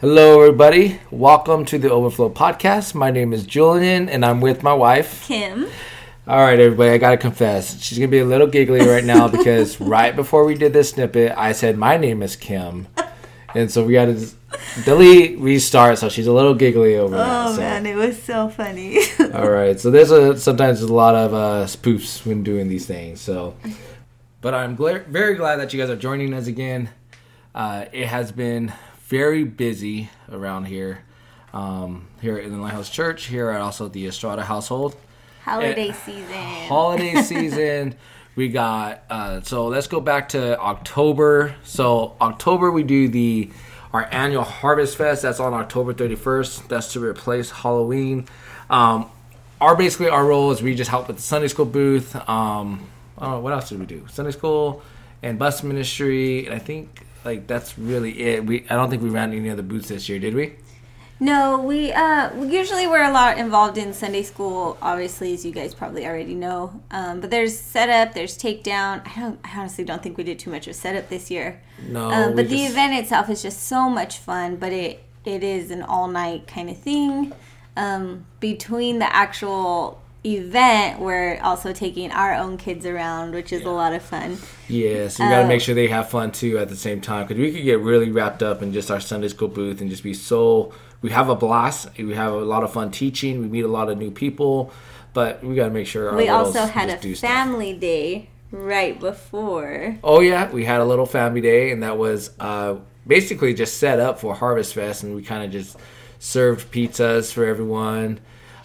Hello, everybody. Welcome to the Overflow Podcast. My name is Julian, and I'm with my wife. Kim. All right, everybody, I got to confess. She's going to be a little giggly right now because right before we did this snippet, I said, My name is Kim. And so we got to delete, restart. So she's a little giggly over that. Oh so. man, it was so funny. All right, so there's a sometimes there's a lot of uh, spoofs when doing these things. So, but I'm gla- very glad that you guys are joining us again. Uh, it has been very busy around here, um, here in the Lighthouse Church, here at also the Estrada household. Holiday Eh, season. Holiday season. We got uh, so let's go back to October. So October we do the our annual Harvest Fest. That's on October 31st. That's to replace Halloween. Um, our basically our role is we just help with the Sunday school booth. Um, I don't know what else did we do? Sunday school and bus ministry, and I think like that's really it. We I don't think we ran any other booths this year, did we? No, we uh we usually we're a lot involved in Sunday school, obviously, as you guys probably already know. Um, but there's setup, there's takedown. I don't, I honestly don't think we did too much of setup this year. No, Um, but the just- event itself is just so much fun. But it it is an all night kind of thing. Um, between the actual event, we're also taking our own kids around, which is a lot of fun. Yeah, so we got to Uh, make sure they have fun too at the same time because we could get really wrapped up in just our Sunday school booth and just be so. We have a blast. We have a lot of fun teaching. We meet a lot of new people, but we got to make sure. Our We also had a do stuff. family day right before. Oh yeah, we had a little family day, and that was uh, basically just set up for Harvest Fest, and we kind of just served pizzas for everyone.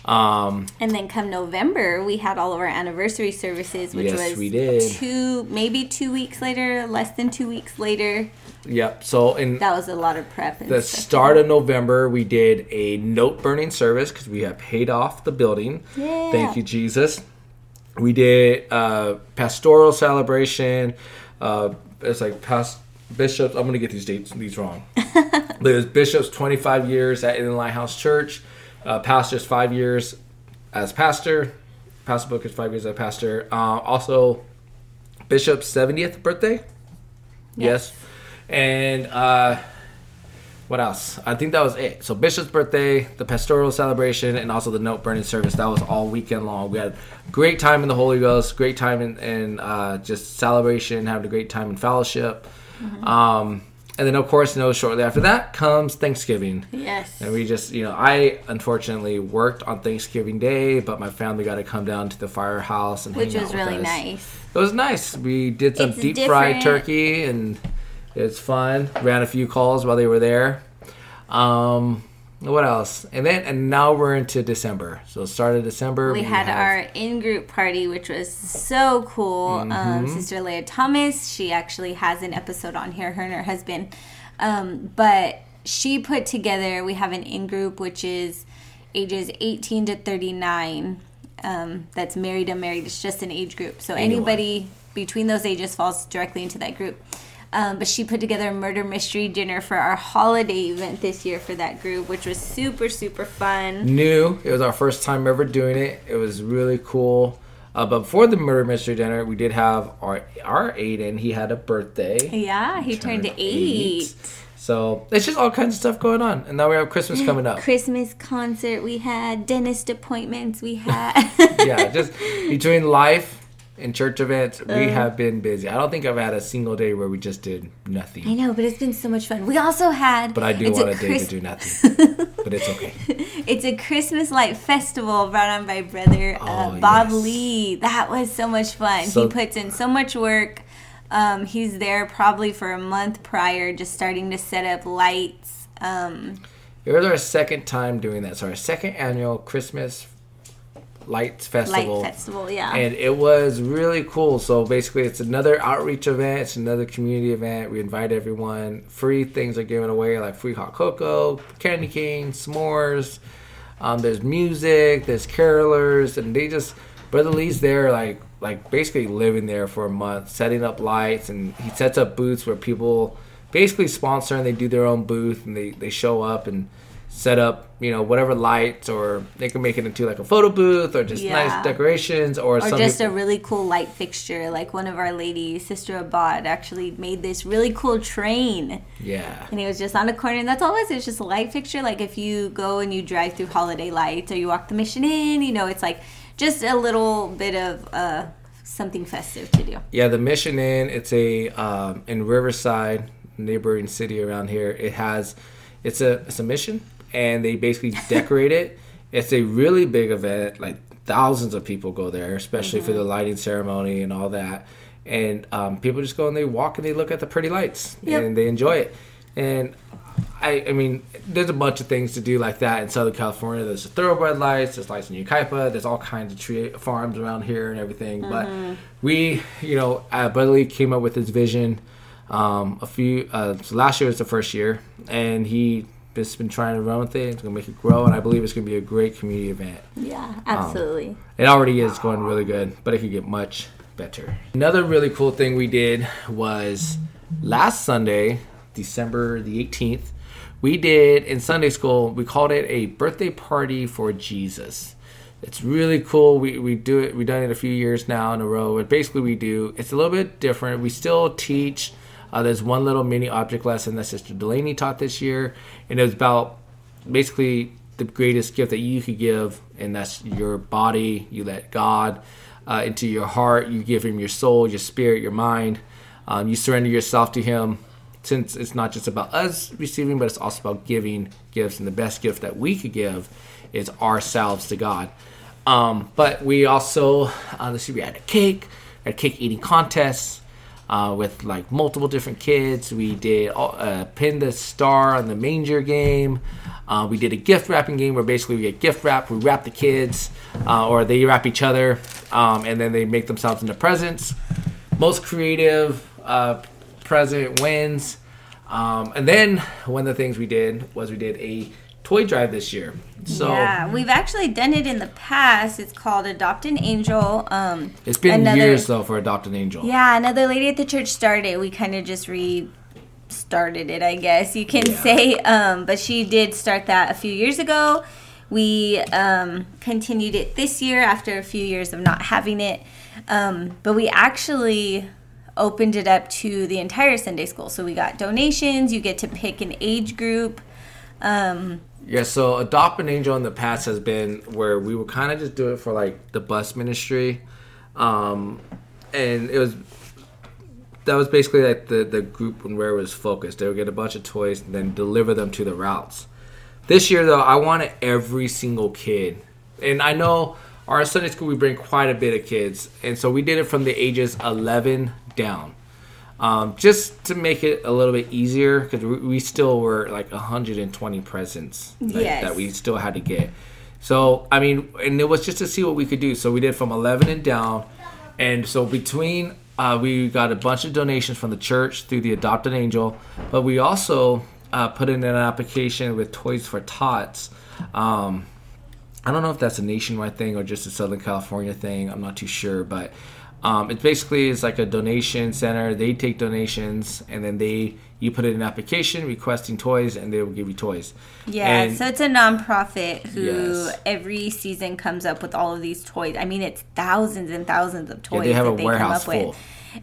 Um, And then come November, we had all of our anniversary services, which Yes, was we did. two, maybe two weeks later, less than two weeks later. yep. So in That was a lot of prep. The start of November, we did a note burning service because we have paid off the building. Yeah. Thank you, Jesus. We did uh, pastoral celebration. Uh, it's like past bishops. I'm gonna get these dates these wrong. There's bishops 25 years at Inland Lighthouse Church. Uh, pastors five years as pastor. Pastor Booker's five years as pastor. Uh, also, Bishop's 70th birthday. Yes. And uh, what else? I think that was it. So Bishop's birthday, the pastoral celebration, and also the note burning service. That was all weekend long. We had great time in the Holy Ghost, great time in, in uh, just celebration, having a great time in fellowship. Um, and then, of course, you know, shortly after that comes Thanksgiving. Yes. And we just, you know, I unfortunately worked on Thanksgiving Day, but my family got to come down to the firehouse and Which hang was really us. nice. It was nice. We did some It's deep fried turkey, and it's fun. Ran a few calls while they were there. Um, what else? And then and now we're into December. So start of December. We had have- our in-group party, which was so cool. Um, Mm-hmm. Sister Leah Thomas, she actually has an episode on here. Her and her husband, um, but she put together. We have an in-group which is ages 18 to 39. Um, that's married, unmarried. It's just an age group. So Anyone. anybody between those ages falls directly into that group. Um, but she put together a murder mystery dinner for our holiday event this year for that group, which was super super fun. new. It was our first time ever doing it. It was really cool. Uh, but before the murder mystery dinner, we did have our our Aiden. He had a birthday. Yeah, he turned, eight. So it's just all kinds of stuff going on, and now we have Christmas coming up. Christmas concert we had, dentist appointments we had. yeah, just between life and church events, we Uh. have been busy. I don't think I've had a single day where we just did nothing. I know, but it's been so much fun. We also had But I do want a, day Chris- to do nothing. but it's okay. It's a Christmas light festival brought on by brother uh, Oh, Bob yes. Lee. That was so much fun. So- he puts in so much work. Um, he's there probably for a month prior, just starting to set up lights. Um, It was our second time doing that. So our second annual Christmas Lights Festival. light festival, yeah. And it was really cool. So basically, it's another outreach event. It's another community event. We invite everyone. Free things are given away, like free hot cocoa, candy cane, s'mores. Um, there's music. There's carolers, and they just Brother Lee's there, like like basically living there for a month, setting up lights, and he sets up booths where people basically sponsor and they do their own booth and they they show up and set up, you know, whatever lights, or they can make it into like a photo booth, or just Yeah. nice decorations, or, or just people- a really cool light fixture. Like one of our ladies, Sister Abad, actually made this really cool train. yeah. And it was just on a corner, and that's always. It's just a light fixture. Like if you go and you drive through Holiday Lights or you walk the Mission Inn, you know, it's like just a little bit of uh, something festive to do. Yeah, the Mission Inn. It's a um, in Riverside, neighboring city around here. It has, it's a it's a mission, and they basically decorate it. It's a really big event. Like thousands of people go there, especially for the lighting ceremony and all that. And um, people just go and they walk and they look at the pretty lights Yep. and they enjoy it. And I, I mean, there's a bunch of things to do like that in Southern California. There's the thoroughbred lights, there's lights in Yucaipa, there's all kinds of tree farms around here and everything. But we, you know, uh, Buddy came up with his vision um, a few. Uh, so last year was the first year, and he just been trying to run with it. It's gonna make it grow, and I believe it's gonna be a great community event. Yeah, um, absolutely. It already is going really good, but it could get much better. Another really cool thing we did was last Sunday, December the 18th, we did in Sunday school, we called it a birthday party for Jesus. It's really cool. We, we do it, we've done it a few years now in a row. But basically, we do, it's a little bit different. We still teach, uh, there's one little mini object lesson that Sister Delaney taught this year, and it was about basically the greatest gift that you could give, and that's your body. You let God uh, into your heart. You give Him your soul, your spirit, your mind. Um, you surrender yourself to Him. Since it's not just about us receiving, but it's also about giving gifts, and the best gift that we could give is ourselves to God. Um, but we also, uh, let's see, we had a cake, a cake eating contest uh, with like multiple different kids. We did uh, pin the star on the manger game. Uh, we did a gift wrapping game where basically we get gift wrap. We wrap the kids, uh, or they wrap each other, um, and then they make themselves into presents. Most creative uh, present wins. Um, and then one of the things we did was we did a toy drive this year. So yeah, we've actually done it in the past. It's called Adopt an Angel. Um, it's been another- years though for Adopt an Angel. Yeah, another lady at the church started. We kind of just restarted it, I guess you can Yeah. say. Um, but she did start that a few years ago. We um, continued it this year after a few years of not having it. Um, but we actually opened it up to the entire Sunday school. So we got donations. You get to pick an age group. Um, Yeah, so Adopt an Angel in the past has been where we would kind of just do it for like the bus ministry. Um, and it was that was basically like the, the group and where it was focused. They would get a bunch of toys and then deliver them to the routes. This year though, I wanted every single kid. And I know our Sunday school we bring quite a bit of kids. And so we did it from the ages 11 down. Um, just to make it a little bit easier because we, we still were like 120 presents like, Yes. that we still had to get. So I mean, and it was just to see what we could do. So we did from 11 and down, and so between uh, we got a bunch of donations from the church through the Adopt an Angel, but we also uh, put in an application with Toys for Tots. Um, I don't know if that's a nationwide thing or just a Southern California thing. I'm not too sure, but um, it basically is like a donation center. They take donations and then they you put in an application requesting toys and they will give you toys. Yeah, And- so it's a nonprofit who Yes. every season comes up with all of these toys. I mean, it's thousands and thousands of toys they have that a they warehouse come up full. with.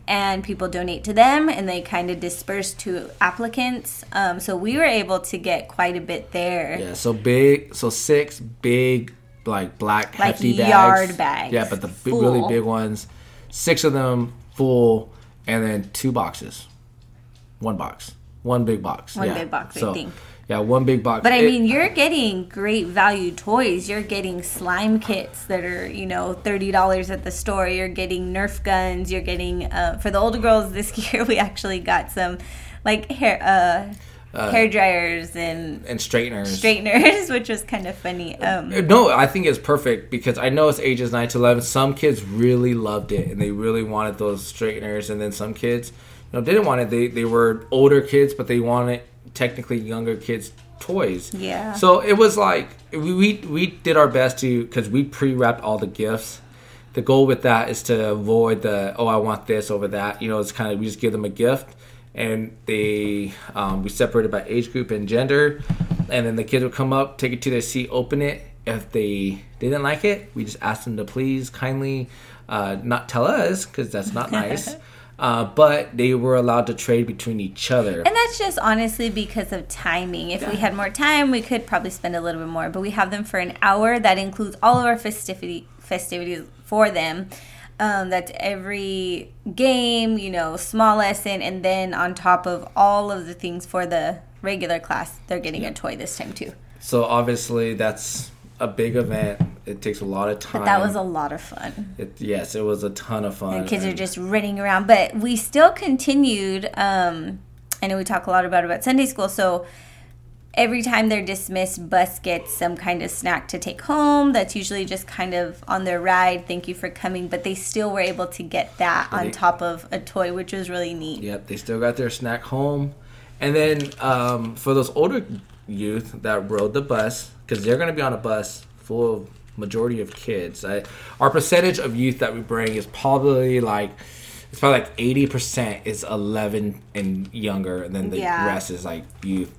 And people donate to them, and they kind of disperse to applicants. Um, so we were able to get quite a bit there. Yeah, so big, so six big, like black Like hefty bags. yard bags, Yeah, but the big, really big ones, six of them full, and then two boxes, one box, one big box. One yeah. big box, I So, think. Yeah, one big box. But I It- mean, you're getting great value toys. You're getting slime kits that are, you know, thirty dollars at the store. You're getting Nerf guns. You're getting uh, for the older girls this year. We actually got some like hair uh, hair dryers and and straighteners. straighteners, which was kind of funny. Um, No, I think it's perfect because I know it's ages 9 to 11. Some kids really loved it and they really wanted those straighteners. And then some kids, you know, didn't want it. They, they were older kids, but they wanted technically younger kids' toys. Yeah. So it was like, we, we, we did our best to, because we pre wrapped all the gifts. The goal with that is to avoid the, oh, I want this over that. You know, it's kind of, we just give them a gift and they, um, we separated by age group and gender. and then the kids would come up, take it to their seat, open it. If they didn't like it, we just asked them to please kindly uh, not tell us because that's not nice. Uh, but they were allowed to trade between each other. And that's just honestly because of timing. If we had more time, we could probably spend a little bit more. But we have them for an hour. That includes all of our festivity festivities for them. Um, that's every game, you know, small lesson, and then on top of all of the things for the regular class, they're getting a toy this time too. So obviously that's a big event. It takes a lot of time. But that was a lot of fun. It, yes, it was a ton of fun. The kids are just running around, but we still continued. Um, I know we talk a lot about about Sunday school, so every time they're dismissed, bus gets some kind of snack to take home. That's usually just kind of on their ride. Thank you for coming, but they still were able to get that on They- top of a toy, which was really neat. Yep, they still got their snack home. And then um, for those older youth that rode the bus, because they're going to be on a bus full of majority of kids. I, our percentage of youth that we bring is probably like it's probably like eighty percent is eleven and younger, and then the Yeah. rest is like youth.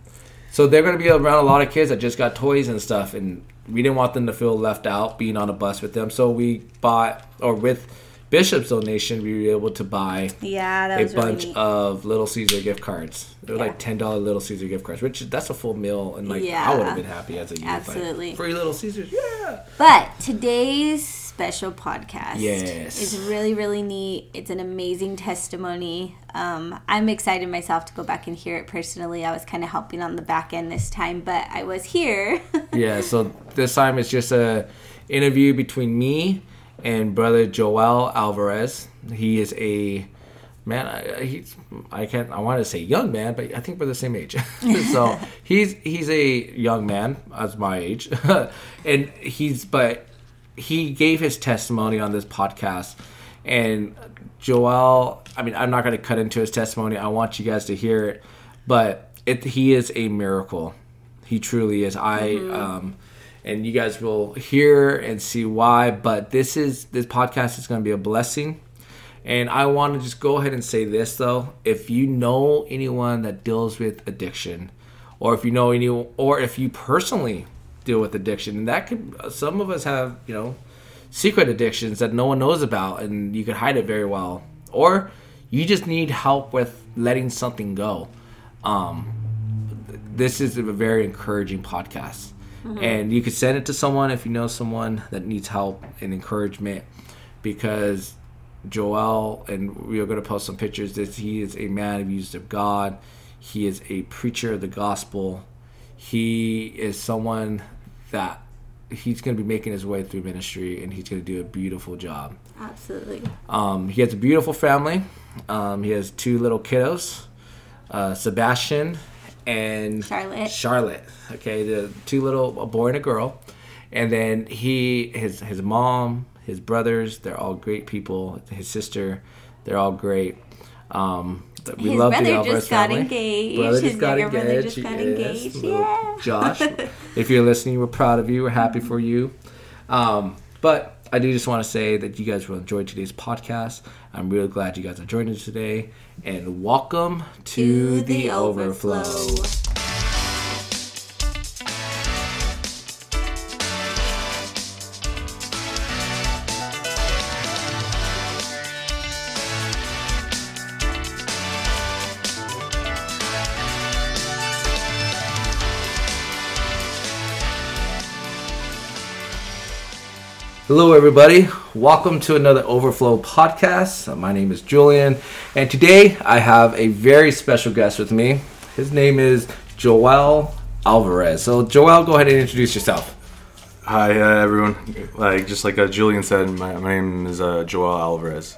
So they're going to be around a lot of kids that just got toys and stuff, and we didn't want them to feel left out being on a bus with them. So we bought, or with Bishop's donation, we were able to buy Yeah, a was really bunch of Little Caesar gift cards. They were Yeah. like ten dollar Little Caesar gift cards, which that's a full meal, and like yeah. I would have been happy as a youth. like, Absolutely. free Little Caesars, yeah. But today's special podcast Yes. is really, really neat. It's an amazing testimony. Um, I'm excited myself to go back and hear it personally. I was kind of helping on the back end this time, but I was here. Yeah, so this time it's just a interview between me and brother Joel Alvarez. He is a man. I, he's I can't. I want to say young man, but I think we're the same age. so he's he's a young man as my age, and he's but he gave his testimony on this podcast, and Joel. I mean, I'm not going to cut into his testimony. I want you guys to hear it, but it he is a miracle. He truly is. I um, and you guys will hear and see why. But this is this podcast is going to be a blessing. And I want to just go ahead and say this though: if you know anyone that deals with addiction, or if you know any, or if you personally deal with addiction, and that could some of us have you know secret addictions that no one knows about, and you could hide it very well, or you just need help with letting something go. Um, this is a very encouraging podcast. And you could send it to someone if you know someone that needs help and encouragement because Joel, and we are going to post some pictures, that he is a man of used of God. He is a preacher of the gospel. He is someone that he's going to be making his way through ministry and he's going to do a beautiful job. Absolutely. Um, he has a beautiful family. Um, he has two little kiddos, uh, Sebastian and Charlotte. Charlotte. Okay, the two little a boy and a girl, and then he his his mom, his brothers. They're all great people. His sister, they're all great. Um, we His love the brother Alvarez just got family. engaged. Brother His just got younger brother engaged. just got engaged. Yeah. Josh, if you're listening, we're proud of you. We're happy for you. Um, but I do just want to say that you guys will enjoy today's podcast. I'm really glad you guys are joining us today, and welcome to, the, overflow. Hello, everybody. Welcome to another Overflow podcast. My name is Julian, and today I have a very special guest with me. His name is Joel Alvarez. So, Joel, go ahead and introduce yourself. Hi, uh, everyone. Like just like uh, Julian said, my, my name is uh, Joel Alvarez.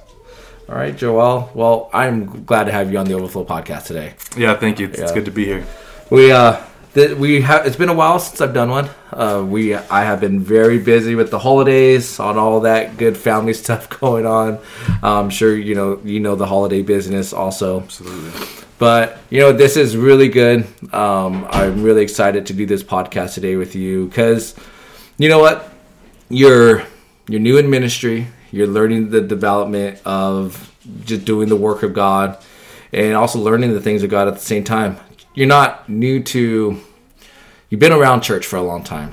All right, Joel. Well, I'm glad to have you on the Overflow podcast today. Yeah, thank you. It's, it's good to be here. We uh, th- we have. It's been a while since I've done one. Uh, we I have been very busy with the holidays, on all that good family stuff going on. I'm sure you know you know the holiday business also. Absolutely. But you know, this is really good. Um, I'm really excited to do this podcast today with you because you know what, you're you're new in ministry. You're learning the development of just doing the work of God, and also learning the things of God at the same time. You're not new to. you've been around church for a long time,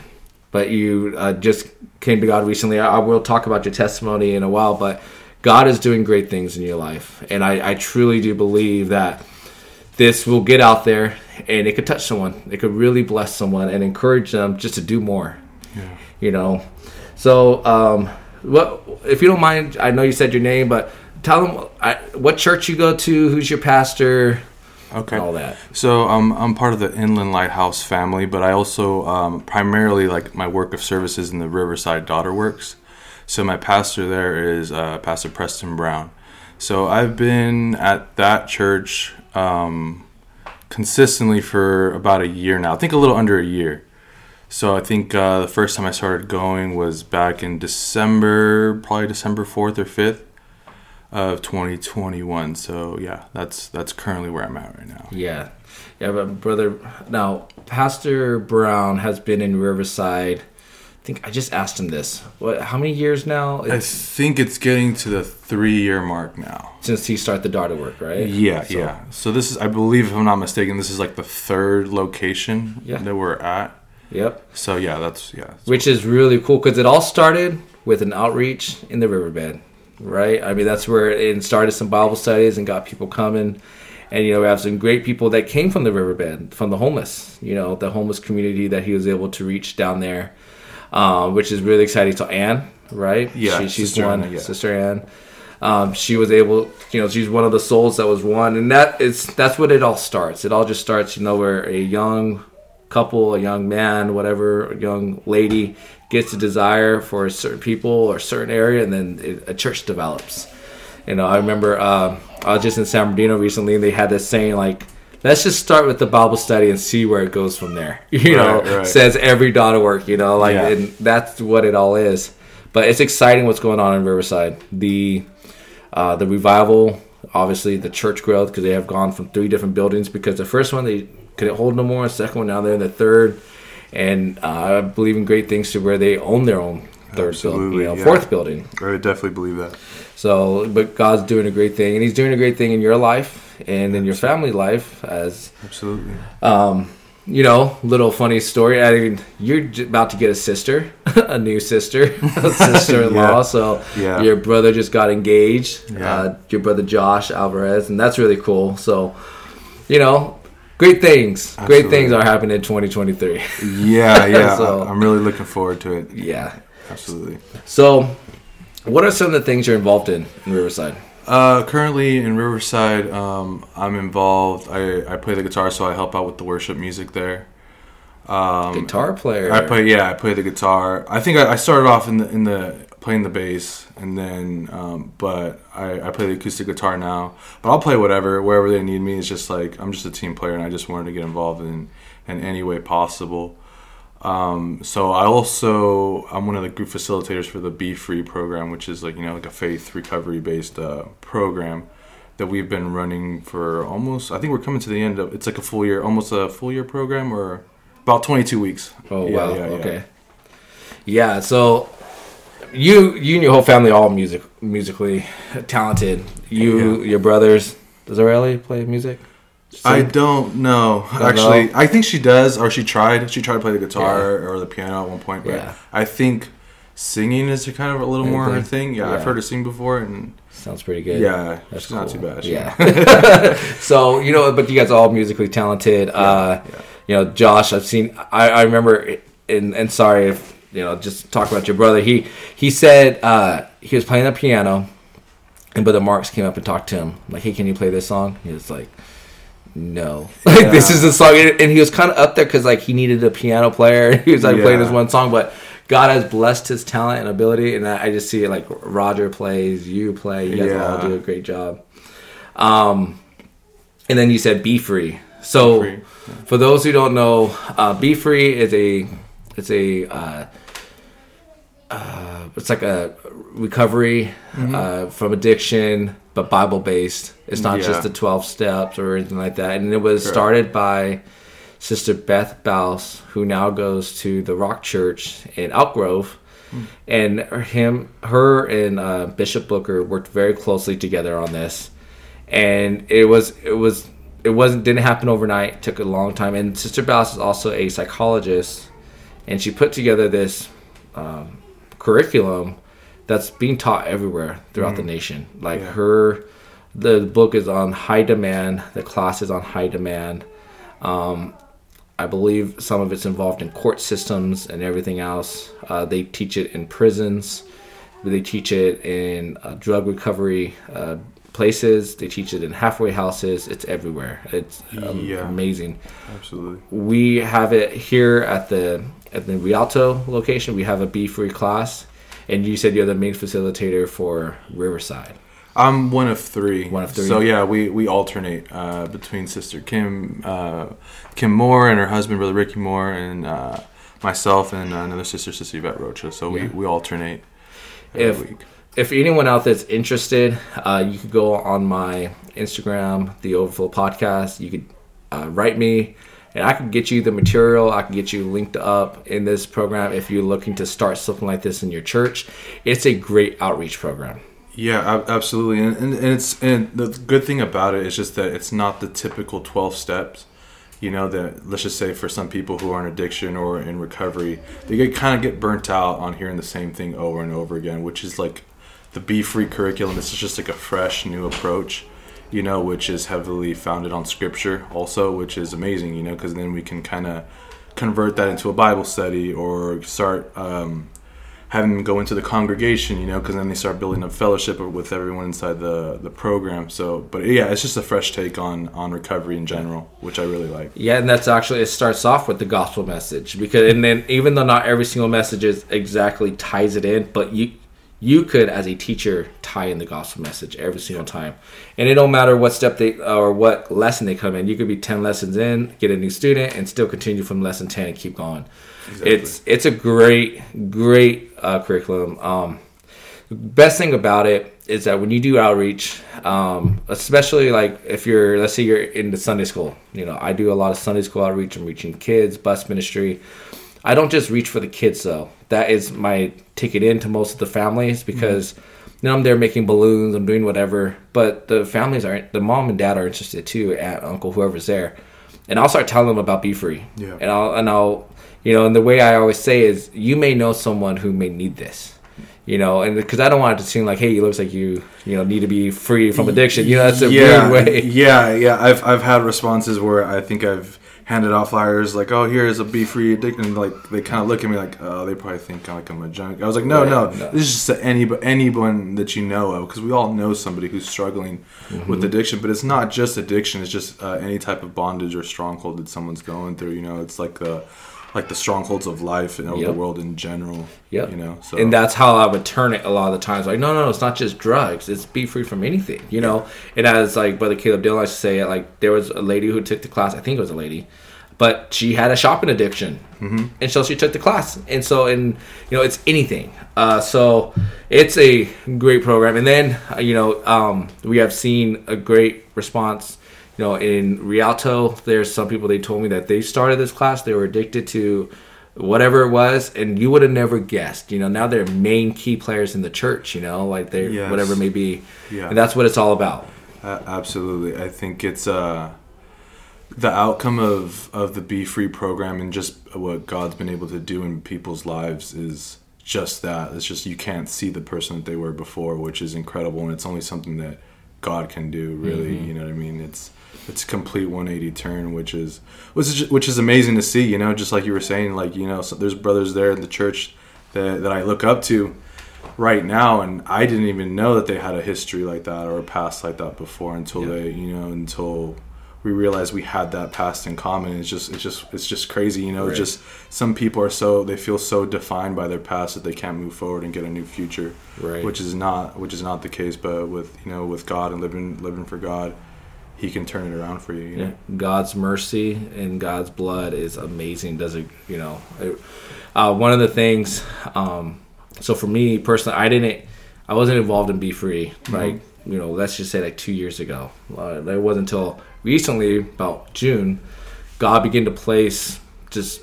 but you uh, just came to God recently. I, I will talk about your testimony in a while, but God is doing great things in your life, and I, I truly do believe that this will get out there and it could touch someone. It could really bless someone and encourage them just to do more. Yeah. You know, so um, what if you don't mind? I know you said your name, but tell them I, what church you go to, who's your pastor, Okay. all that. So um, I'm part of the Inland Lighthouse family, but I also um, primarily like my work of services in the Riverside Daughter Works. So my pastor there is uh, Pastor Preston Brown. So I've been at that church um, consistently for about a year now. I think a little under a year. So I think uh, the first time I started going was back in December, probably December fourth or fifth of 2021. So yeah, that's that's currently where I'm at right now. Yeah, yeah, but brother. Now, Pastor Brown has been in Riverside. I think I just asked him this. What? How many years now? I think it's getting to the three year mark now. since he started the daughter work, right? Yeah, So- yeah. So this is, I believe, if I'm not mistaken, this is like the third location Yeah. that we're at. Yep. So yeah, that's yeah. Which is really cool because it all started with an outreach in the riverbed, right? I mean, that's where it started some Bible studies and got people coming. And, you know, we have some great people that came from the riverbed, from the homeless, you know, the homeless community that he was able to reach down there, um, which is really exciting. So, Anne, right? Yeah, she, she's Sister one, Anna, yeah. Sister Anne. Um, she was able, you know, she's one of the souls that was one, and that is that's what it all starts. It all just starts, you know, where a young couple, a young man, whatever, a young lady gets a desire for a certain people or a certain area, and then it, a church develops. You know, I remember uh, I was just in San Bernardino recently, and they had this saying like, "Let's just start with the Bible study and see where it goes from there." You know, Right, right. says every daughter work. You know, like, Yeah. and that's what it all is. But it's exciting what's going on in Riverside. The uh, the revival, obviously the church growth because they have gone from three different buildings. Because the first one they couldn't hold no more. The second one now they're in the third, and uh, I believe in great things to where they own their own third building, you know, yeah. fourth building. I definitely believe that. So, but God's doing a great thing, and He's doing a great thing in your life and in your family life. As Absolutely. you know, little funny story. I mean, you're about to get a sister, a new sister, a sister-in-law. Yeah. So Yeah. your brother just got engaged. Yeah. Uh, your brother Josh Alvarez, and that's really cool. So, you know, great things, great things are happening in 2023. Yeah, yeah. So- I'm really looking forward to it. yeah. Absolutely. So, what are some of the things you're involved in in Riverside? Uh, currently in Riverside, um, I'm involved. I, I play the guitar, so I help out with the worship music there. Guitar player. I play, yeah, I play the guitar. I think I, I started off in the in the playing the bass, and then, um, but I, I play the acoustic guitar now. But I'll play whatever wherever they need me. It's just like I'm just a team player, and I just wanted to get involved in in any way possible. Um, so I also I'm one of the group facilitators for the Be Free program, which is like you know like a faith recovery based uh, program that we've been running for almost. I think we're coming to the end of. It's like a full year, almost a full year program, or about 22 weeks. Oh Yeah, wow. yeah, yeah. okay. Yeah. So you you and your whole family all music musically talented. You Yeah. your brothers. Does Aurelia play music? I don't know. Don't Actually, know? I think she does, or she tried. She tried to play the guitar or the piano at one point. But Yeah. I think singing is kind of a little more her thing. Yeah, I've heard her sing before, and sounds pretty good. yeah, That's it's not too bad. Yeah. so you know, but you guys are all musically talented. uh, yeah. You know, Josh. I've seen. I, I remember. And and sorry if you know. Just talk about your brother. He he said uh, he was playing the piano, and brother Marks came up and talked to him like, "Hey, can you play this song?" He was like. No, like this is the song, and he was kind of up there because like he needed a piano player. He was like playing this one song, but God has blessed his talent and ability, and I I just see it like Roger plays, you play, you guys all do a great job. Um, and then you said be free. So, Be Free, for those who don't know, uh, be free is a it's a uh, uh, it's like a recovery uh, from addiction, but Bible based. It's not Yeah. just the twelve steps or anything like that. And it was Correct. started by Sister Beth Baus, who now goes to the Rock Church in Elk Grove. And him, her, and uh, Bishop Booker worked very closely together on this, and it was it was it wasn't didn't happen overnight. It took a long time. And Sister Bass is also a psychologist, and she put together this um, curriculum that's being taught everywhere throughout the nation. Like Yeah. her, the book is on high demand. The class is on high demand. Um, I believe some of it's involved in court systems and everything else. Uh, they teach it in prisons. They teach it in uh, drug recovery uh, places. They teach it in halfway houses. It's everywhere. It's um, Yeah. amazing. Absolutely. We have it here at the at the Rialto location. We have a Be Free class, and you said you're the main facilitator for Riverside. I'm one of three. One of three. So yeah, we we alternate uh, between Sister Kim, uh, Kim Moore, and her husband, Brother Ricky Moore, and uh, myself, and uh, another sister, Sister Yvette Rocha. So we, Yeah. we alternate every If week. if anyone out there's interested, uh, you could go on my Instagram, the Overflow Podcast. You could uh, write me, and I can get you the material. I can get you linked up in this program if you're looking to start something like this in your church. It's a great outreach program. Yeah, absolutely, and, and, and it's and the good thing about it is just that it's not the typical twelve steps. You know that let's just say for some people who are in addiction or in recovery, they get kind of get burnt out on hearing the same thing over and over again, which is like the Be Free curriculum. This is just like a fresh new approach, you know, which is heavily founded on Scripture, also, which is amazing, you know, because then we can kind of convert that into a Bible study or start. Um, having them go into the congregation, you know, because then they start building up fellowship with everyone inside the the program. So, but yeah, it's just a fresh take on on recovery in general, which I really like. Yeah, and that's actually it starts off with the gospel message because and then even though not every single message is exactly ties it in, but you you could as a teacher tie in the gospel message every single time. And it don't matter what step they or what lesson they come in. You could be 10 lessons in, get a new student and still continue from lesson 10 and keep going. It's it's a great great uh, curriculum. Um best thing about it is that when you do outreach, um, especially like if you're, let's say you're in the Sunday school, you know, I do a lot of Sunday school outreach. I'm reaching kids, bus ministry. I don't just reach for the kids though. That is my ticket into most of the families mm-hmm. because you know I'm there making balloons, I'm doing whatever. But the families aren't. The mom and dad are interested too. Aunt, uncle, whoever's there, and I'll start telling them about Be Free. Yeah. And I'll and I'll you know, and the way I always say is, you may know someone who may need this you know, and because I don't want it to seem like, hey, it looks like you, you know, need to be free from addiction. You know, that's a yeah, weird way. Yeah, yeah. I've I've had responses where I think I've handed out flyers like, "Oh, here's a be free addiction." And like they kind of look at me like, "Oh, they probably think like I'm a junk." I was like, "No, Right, no, no. this is just any anyone that you know of because we all know somebody who's struggling Mm-hmm. with addiction. But it's not just addiction; it's just uh, any type of bondage or stronghold that someone's going through. You know, it's like the like the strongholds of life and of the world in general. Yep. You know, so And that's how I would turn it a lot of the times. Like, no, no, no, it's not just drugs. It's be free from anything, you know? And as like Brother Caleb Dillon likes to say, like, there was a lady who took the class, I think it was a lady, but she had a shopping addiction. Mm-hmm. And so she took the class. And so, and, you know, it's anything. Uh, so it's a great program. And then, uh, you know, um, we have seen a great response. You know, in Rialto, there's some people they told me that they started this class, they were addicted to whatever it was, and you would have never guessed. You know, now they're main key players in the church. You know, like they Yes. whatever it may be, Yeah. and that's what it's all about. Uh, absolutely, I think it's uh, the outcome of of the Be Free program and just what God's been able to do in people's lives is just that. It's just you can't see the person that they were before, which is incredible, and it's only something that God can do. Really, you know what I mean? It's it's a complete 180 turn, which is which is which is amazing to see. You know, just like you were saying, like you know, so there's brothers there in the church that that I look up to right now and I didn't even know that they had a history like that or a past like that before until Yeah. they you know until we realized we had that past in common it's just it's just it's just crazy you know Right. just some people are so they feel so defined by their past that they can't move forward and get a new future Right. which is not which is not the case but with you know with God and living living for God he can turn it around for you, you know? Yeah. God's mercy and God's blood is amazing. Does it? You know, it- uh, one of the things. Um, so for me personally, I didn't. I wasn't involved in Be Free. Like you know, let's just say like two years ago. Uh, it wasn't until recently, about June, God began to place just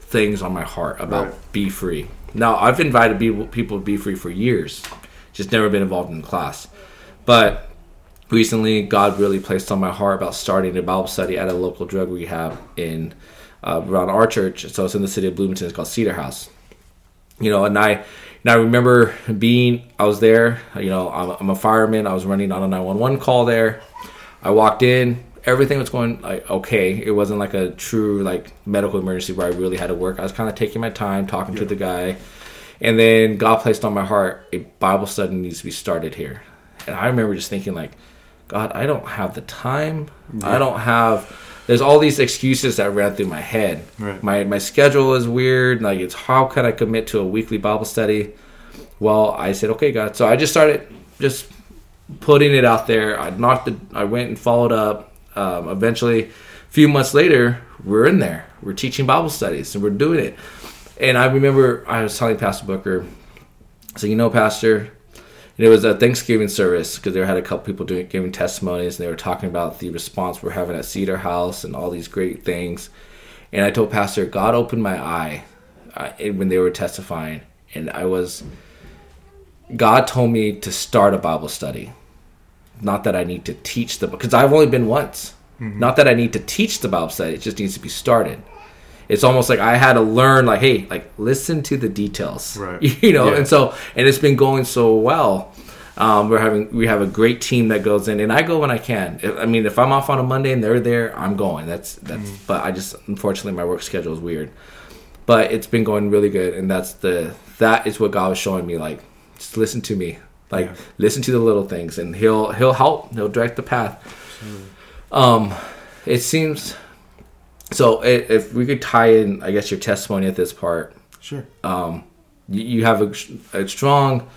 things on my heart about Right. Be Free. Now I've invited people people to Be Free for years, just never been involved in class, but recently God really placed on my heart about starting a Bible study at a local drug rehab in uh, around our church. So it's in the city of Bloomington. It's called Cedar House. You know, and I and I remember being I was there. You know, I'm, I'm a fireman. I was running on a 911 call there. I walked in. Everything was going like okay. It wasn't like a true like medical emergency where I really had to work. I was kind of taking my time, talking to the guy, and then God placed on my heart a Bible study needs to be started here. And I remember just thinking like, God, I don't have the time. I don't have. There's all these excuses that ran through my head. Right. My my schedule is weird. Like it's how can I commit to a weekly Bible study? Well, I said, okay, God. So I just started just putting it out there. I knocked the. I went and followed up. Um, eventually, a few months later, we're in there. We're teaching Bible studies and we're doing it. And I remember I was telling Pastor Booker, so you know, Pastor, it was a Thanksgiving service because they had a couple people doing giving testimonies and they were talking about the response we're having at Cedar House and all these great things. And I told Pastor, God opened my eye uh, when they were testifying, and I was. God told me to start a Bible study. Not that I need to teach the because I've only been once. Not that I need to teach the Bible study. It just needs to be started. It's almost like I had to learn, like, hey, like listen to the details, Right. You know. Yeah. And so, and it's been going so well. Um, we're having we have a great team that goes in, and I go when I can. If, I mean, if I'm off on a Monday and they're there, I'm going. That's that's. But I just unfortunately my work schedule is weird. But it's been going really good, and that's the that is what God was showing me. Like, just listen to me. Like, Yeah. listen to the little things, and He'll He'll help. He'll direct the path. Um, it seems. So if we could tie in, I guess your testimony at this part, Sure. you, you have a, a strong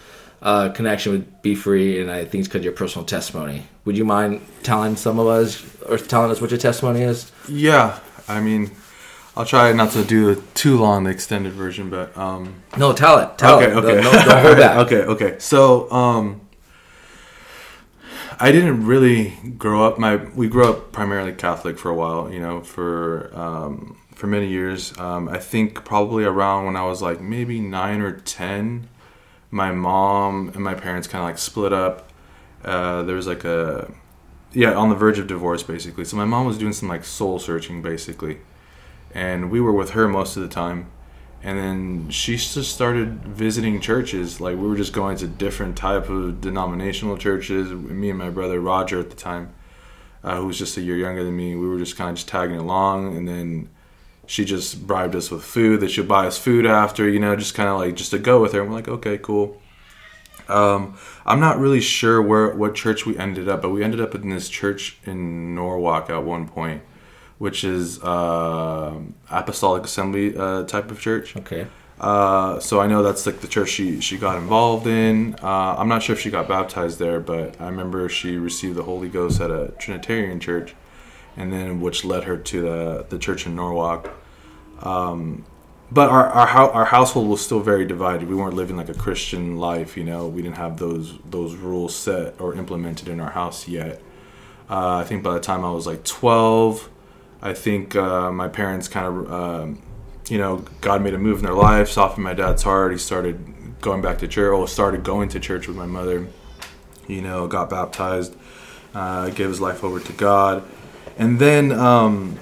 uh, connection with Be Free, and I think it's because your personal testimony. Would you mind telling some of us, or telling us what your testimony is? Yeah. I mean, I'll try not to do too long the extended version, but um, No, tell it. Tell okay, it. okay. No, don't hold back. okay, okay. So, um, I didn't really grow up. My we grew up primarily Catholic for a while. You know, for um, for many years. Um, I think probably around when I was like maybe nine or ten, my mom and my parents kind of like split up. Uh, there was like a yeah on the verge of divorce basically. So my mom was doing some like soul searching basically, and we were with her most of the time and then she just started visiting churches. Like we were just going to different type of denominational churches. Me and my brother roger at the time uh, who was just a year younger than me we were just kind of just tagging along. And then she just bribed us with food that she'd buy us food after you know just kind of like just to go with her. And we're like okay cool. Um, i'm not really sure where what church we ended up but we ended up in this church in norwalk at one point which is uh, apostolic assembly uh, type of church Okay. uh, so I know that's like the church she, she got involved in. Uh, I'm not sure if she got baptized there, but I remember she received the Holy Ghost at a Trinitarian church, and then which led her to the the church in Norwalk. Um, but our our, our household was still very divided. We weren't living like a Christian life, you know. We didn't have those those rules set or implemented in our house yet. Uh, I think by the time I was like 12, I think uh, my parents kind of, um, you know, God made a move in their life, softened my dad's heart. He started going back to church, or started going to church with my mother. You know, got baptized, uh, gave his life over to God, and then um,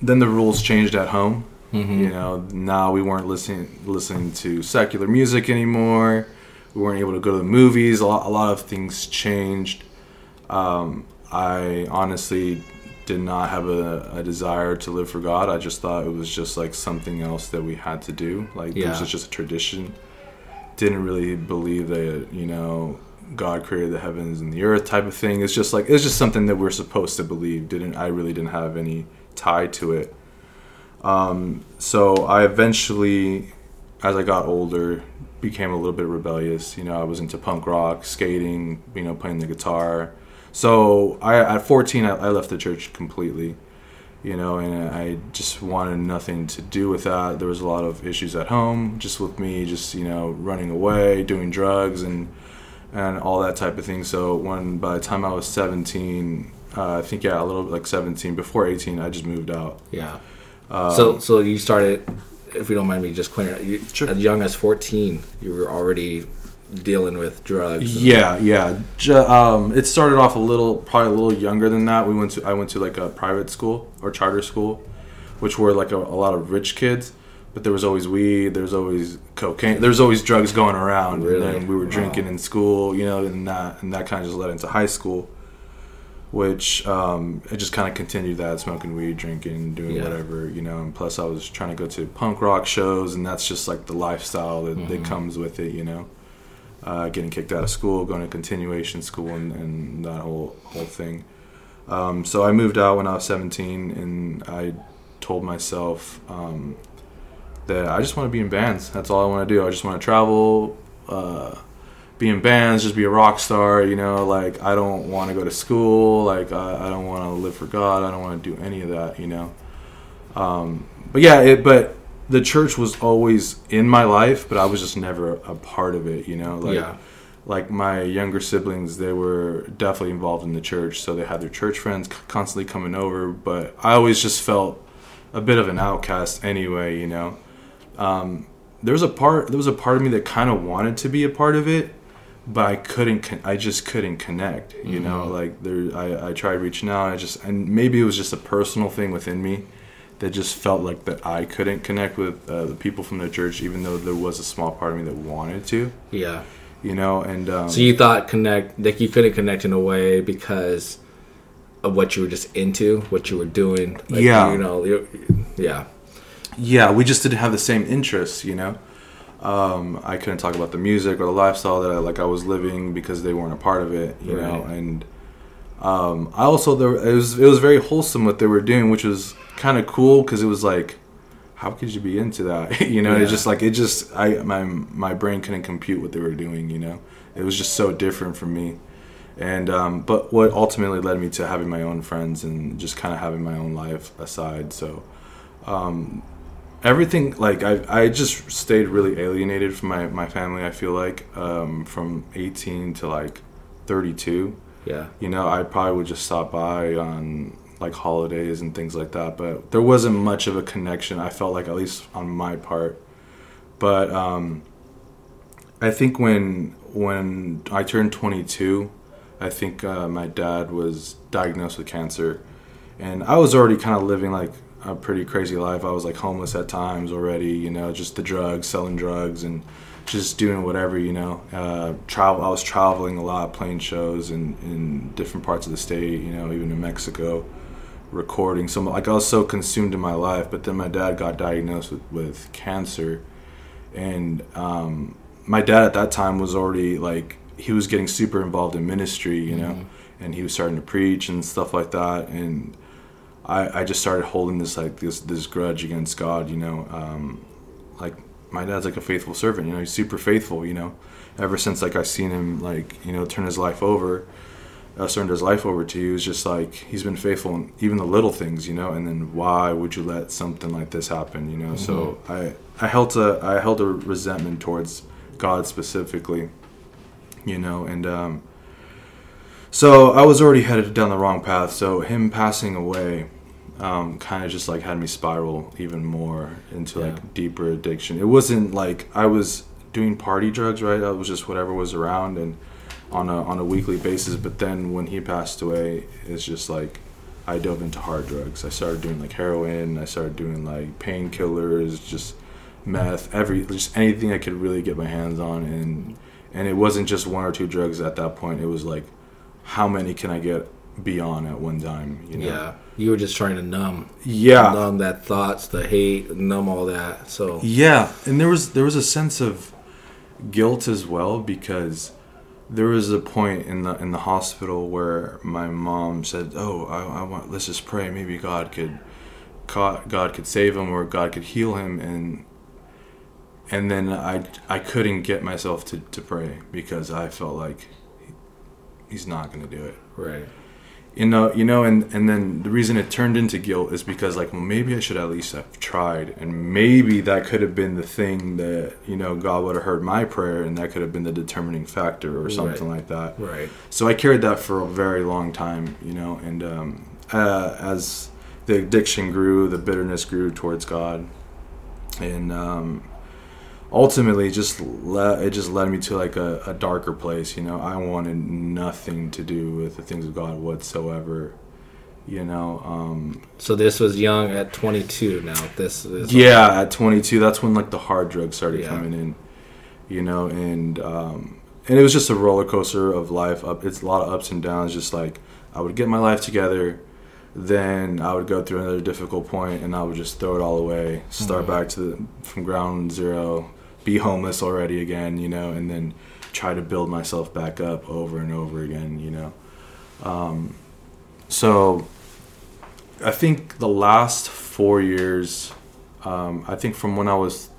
then the rules changed at home. You know, now we weren't listening listening to secular music anymore. We weren't able to go to the movies. A lot, a lot of things changed. Um, I honestly did not have a, a desire to live for God. I just thought it was just like something else that we had to do. Like Yeah. this was just a tradition. Didn't really believe that you know God created the heavens and the earth type of thing. It's just like it's just something that we're supposed to believe. Didn't I really didn't have any tie to it. Um, so I eventually, as I got older, became a little bit rebellious. You know, I was into punk rock, skating, you know, playing the guitar. So I, at 14, I, I left the church completely. You know, and I just wanted nothing to do with that. There was a lot of issues at home, just with me, just you know, running away, doing drugs, and and all that type of thing. So when by the time I was 17, uh, I think yeah, a little bit like 17, before 18, I just moved out. Yeah. so so you started, if you don't mind me just clearing, you, Sure. as young as fourteen, you were already dealing with drugs. Yeah, yeah. Ju- um, it started off a little, probably a little younger than that. We went to, I went to like a private school or charter school, which were like a, a lot of rich kids. But there was always weed. There was always cocaine. There was always drugs going around. Really? And then we were drinking in school, you know, and that and that kind of just led into high school, which um, it just kind of continued that smoking weed, drinking, doing Yeah. whatever, you know. And plus, I was trying to go to punk rock shows, and that's just like the lifestyle that, that comes with it, you know uh, getting kicked out of school, going to continuation school, and, and that whole whole thing. Um, so I moved out when I was 17, and I told myself um, that I just want to be in bands. That's all I want to do. I just want to travel, uh, be in bands, just be a rock star. You know, like I don't want to go to school. Like I, I don't want to live for God. I don't want to do any of that. You know. Um, but yeah, it, but the church was always in my life, but I was just never a part of it. You know, like Yeah. like my younger siblings, they were definitely involved in the church, so they had their church friends constantly coming over. But I always just felt a bit of an outcast anyway. You know, um, there was a part there was a part of me that kind of wanted to be a part of it, but I couldn't. Con- I just couldn't connect. You know, like there, I, I tried reaching out. I just and maybe it was just a personal thing within me that just felt like that I couldn't connect with uh, the people from the church, even though there was a small part of me that wanted to. Yeah. You know, and um, So you thought connect like you couldn't connect in a way because of what you were just into, what you were doing. Like, Yeah. You know. yeah. yeah, we just didn't have the same interests, you know. Um, I couldn't talk about the music or the lifestyle that I, like I was living because they weren't a part of it, you know. And um, I also there it was it was very wholesome what they were doing, which was kind of cool because it was like, how could you be into that? you know, Yeah. it's just like it just I my my brain couldn't compute what they were doing, you know. It was just so different from me. And um, but what ultimately led me to having my own friends and just kind of having my own life aside. So um, everything like I, I just stayed really alienated from my, my family i feel like um, from 18 to like 32 Yeah. you know i probably would just stop by on like holidays and things like that but there wasn't much of a connection i felt like at least on my part but um, i think when when i turned 22 i think uh, my dad was diagnosed with cancer and I was already kind of living like a pretty crazy life. I was like homeless at times already, you know, just the drugs, selling drugs, and just doing whatever, you know. Uh, travel. I was traveling a lot, playing shows in in different parts of the state, you know, even in Mexico, recording. So like I was so consumed in my life. But then my dad got diagnosed with with cancer, and um, my dad at that time was already like he was getting super involved in ministry, you know, and he was starting to preach and stuff like that, and I, I just started holding this like this this grudge against God, you know. Um, like my dad's like a faithful servant, you know. He's super faithful, you know. Ever since like I seen him like you know turn his life over, uh, surrender his life over to you, it's just like he's been faithful in even the little things, you know. And then why would you let something like this happen, you know? So I I held a I held a resentment towards God specifically, you know, and um, so I was already headed down the wrong path. So him passing away, um, kind of just like had me spiral even more into Yeah. like deeper addiction. It wasn't like I was doing party drugs, right? I was just whatever was around and on a on a weekly basis. But then when he passed away, it's just like I dove into hard drugs. I started doing like heroin. I started doing like painkillers, just meth, every just anything I could really get my hands on, and and it wasn't just one or two drugs at that point. It was like how many can I get beyond at one time? You know? Yeah. You were just trying to numb. Yeah. Numb that thoughts, the hate, numb all that. So Yeah, and there was there was a sense of guilt as well because there was a point in the in the hospital where my mom said, "Oh, I, I want let's just pray. Maybe God could God, could save him or God could heal him." And and then I I couldn't get myself to to pray because I felt like he's not going to do it. right. You know you know and and then the reason it turned into guilt is because like well maybe i should at least have tried and maybe that could have been the thing that you know god would have heard my prayer and that could have been the determining factor or something Right. like that Right. so i carried that for a very long time you know and um, uh, as the addiction grew the bitterness grew towards god and um, ultimately it just le- it just led me to like a, a darker place you know i wanted nothing to do with the things of god whatsoever you know um So this was young at 22. Now this is yeah at 22 that's when like the hard drugs started Yeah. coming in you know and um and it was just a roller coaster of life up it's a lot of ups and downs just like i would get my life together then i would go through another difficult point and i would just throw it all away start back to the, from ground zero be homeless already again you know and then try to build myself back up over and over again you know. Um, so i think the last four years um, i think from when i was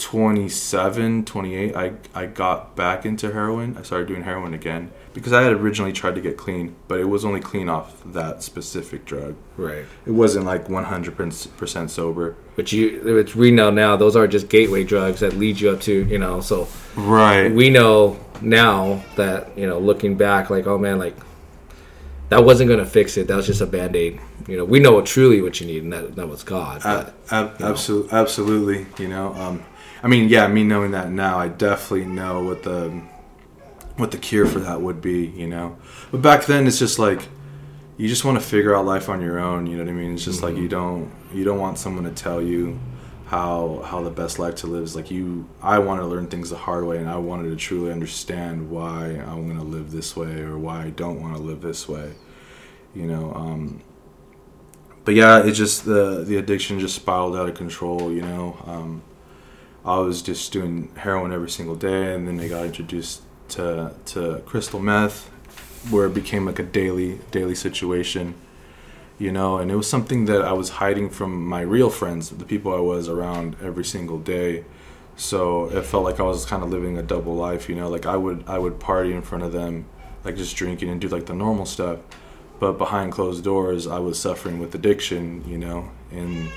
27 28 I, I got back into heroin i started doing heroin again because i had originally tried to get clean but it was only clean off that specific drug right. it wasn't like 100% sober But you, which we know now, those are just gateway drugs that lead you up to you know. So right we know now that you know, looking back, like oh man, like that wasn't gonna fix it. That was just a band aid. You know, we know truly what you need, and that that was God. But, Ab- absolutely, absolutely. You know, um, I mean, yeah, me knowing that now, I definitely know what the what the cure for that would be. You know, but back then, it's just like you just want to figure out life on your own. You know what I mean? It's just like you don't you don't want someone to tell you how how the best life to live is. Like you, I want to learn things the hard way, and I wanted to truly understand why I'm going to live this way or why I don't want to live this way. You know. Um, but yeah, it just the the addiction just spiraled out of control. You know, um, I was just doing heroin every single day, and then I got introduced to to crystal meth, where it became like a daily daily situation. You know, and it was something that I was hiding from my real friends, the people I was around every single day. So it felt like I was kind of living a double life. You know, like I would I would party in front of them, like just drinking and do like the normal stuff but behind closed doors i was suffering with addiction you know and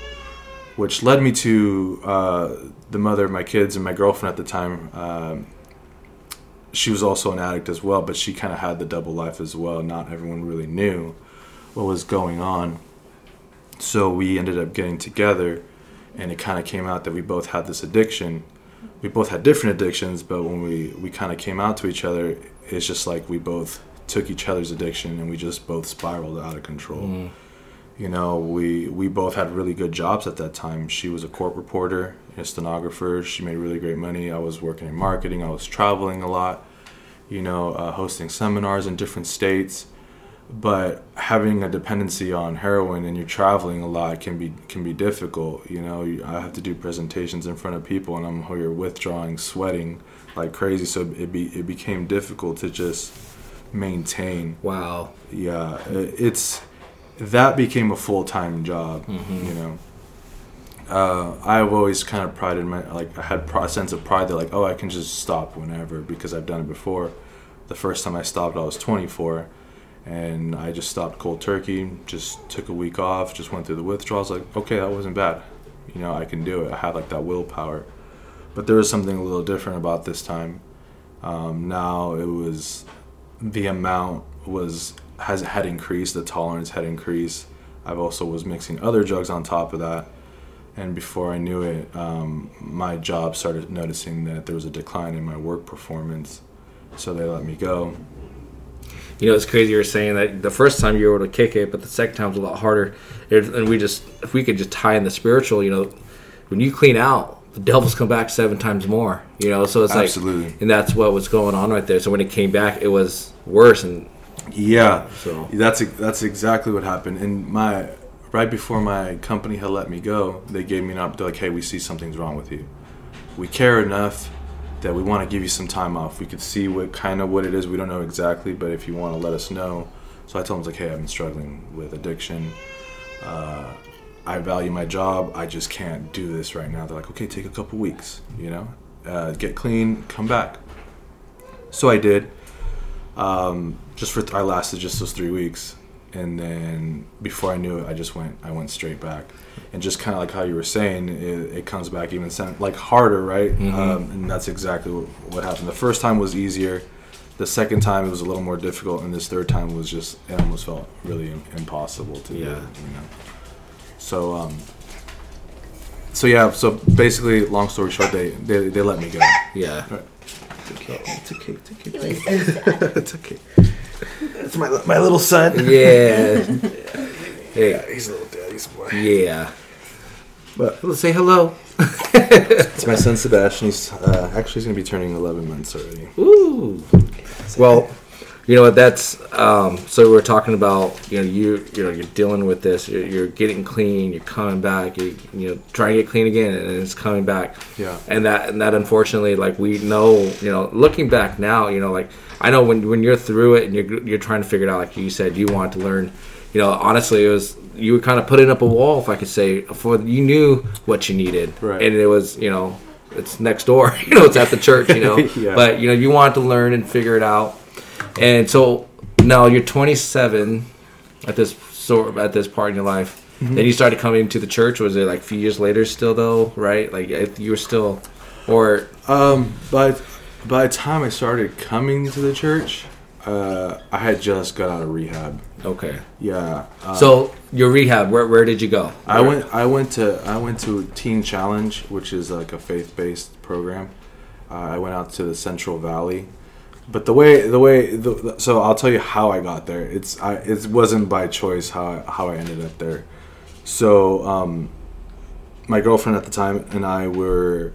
which led me to uh, the mother of my kids and my girlfriend at the time um, she was also an addict as well but she kind of had the double life as well. Not everyone really knew what was going on. So we ended up getting together and it kind of came out that we both had this addiction. We both had different addictions but when we we kind of came out to each other it's just like we both took each other's addiction and we just both spiraled out of control you know we we both had really good jobs at that time. She was a court reporter a stenographer. She made really great money. I was working in marketing. I was traveling a lot you know uh, hosting seminars in different states. But having a dependency on heroin and you're traveling a lot can be can be difficult you know. I have to do presentations in front of people and i'm here withdrawing sweating like crazy. So it be it became difficult to just maintain. Wow, yeah it- it's that became a full-time job you know uh, I've always kind of prided my like I had a sense of pride that like oh I can just stop whenever because I've done it before. The first time I stopped I was 24, and I just stopped cold turkey. Just took a week off. Just went through the withdrawals. Like okay that wasn't bad, you know I can do it. I had like that willpower, but there was something a little different about this time. Um, now it was the amount was has had increased. The tolerance had increased. I've also was mixing other drugs on top of that and before I knew it, um, my job started noticing that there was a decline in my work performance, so they let me go. you know it's crazy. You're saying that the first time you were able to kick it, but the second time was a lot harder. And we just if we could just tie in the spiritual, you know, when you clean out, the devils come back seven times more. You know, so it's like Absolutely. and that's what was going on right there. So when it came back, it was worse. And Yeah, So- that's that's exactly what happened. And my right before my company had let me go, they gave me an up. They're like, "Hey, we see something's wrong with you. We care enough that we want to give you some time off. We could see what kind of what it is. We don't know exactly, but if you want to let us know." So I told them, like, "Hey, I've been struggling with addiction. Uh, I value my job. I just can't do this right now." They're like, "Okay, take a couple weeks. You know, uh, get clean, come back." So I did um, just for I lasted just those three weeks, and then before I knew it, I just went I went straight back, and just kind of like how you were saying, it, it comes back even sen- like harder, right? Um, and that's exactly what, what happened. The first time was easier. The second time it was a little more difficult, and this third time was just it almost felt really im- impossible to do. Yeah. You know. So um, so yeah, so basically, long story short, they they, they let me go. Yeah. It's okay. It's okay. It's okay. it's okay. It's my my little son. Yeah. hey. He's a little daddy's boy. Yeah. But Let's say hello. it's my son Sebastian. He's uh, actually he's gonna be turning 11 months already. Ooh. Well, you know what? That's um, so we're talking about. You know, you you know you're dealing with this. You're, you're getting clean. You're coming back. You you know trying to get clean again, and it's coming back. Yeah. And that and that unfortunately, like we know, you know, looking back now, you know, like I know when when you're through it and you're you're trying to figure it out, like you said, you want to learn. You know, honestly, it was you were kind of putting up a wall, if I could say, for you knew what you needed, Right. and it was you know it's next door. You know, it's at the church. You know, Yeah. but you know you wanted to learn and figure it out. And so now you're 27 at this sort at this part in your life. Mm-hmm. Then you started coming to the church. Was it like a few years later still though? Right? Like you were still, or Um, by by the time I started coming to the church, uh, I had just got out of rehab. okay. Yeah. Uh, So your rehab, where where did you go? I went. I went to. I went to Teen Challenge, which is like a faith-based program. Uh, I went out to the Central Valley, but the way the way the, so I'll tell you how I got there. It's I it wasn't by choice how I, how I ended up there. So um, my girlfriend at the time and I were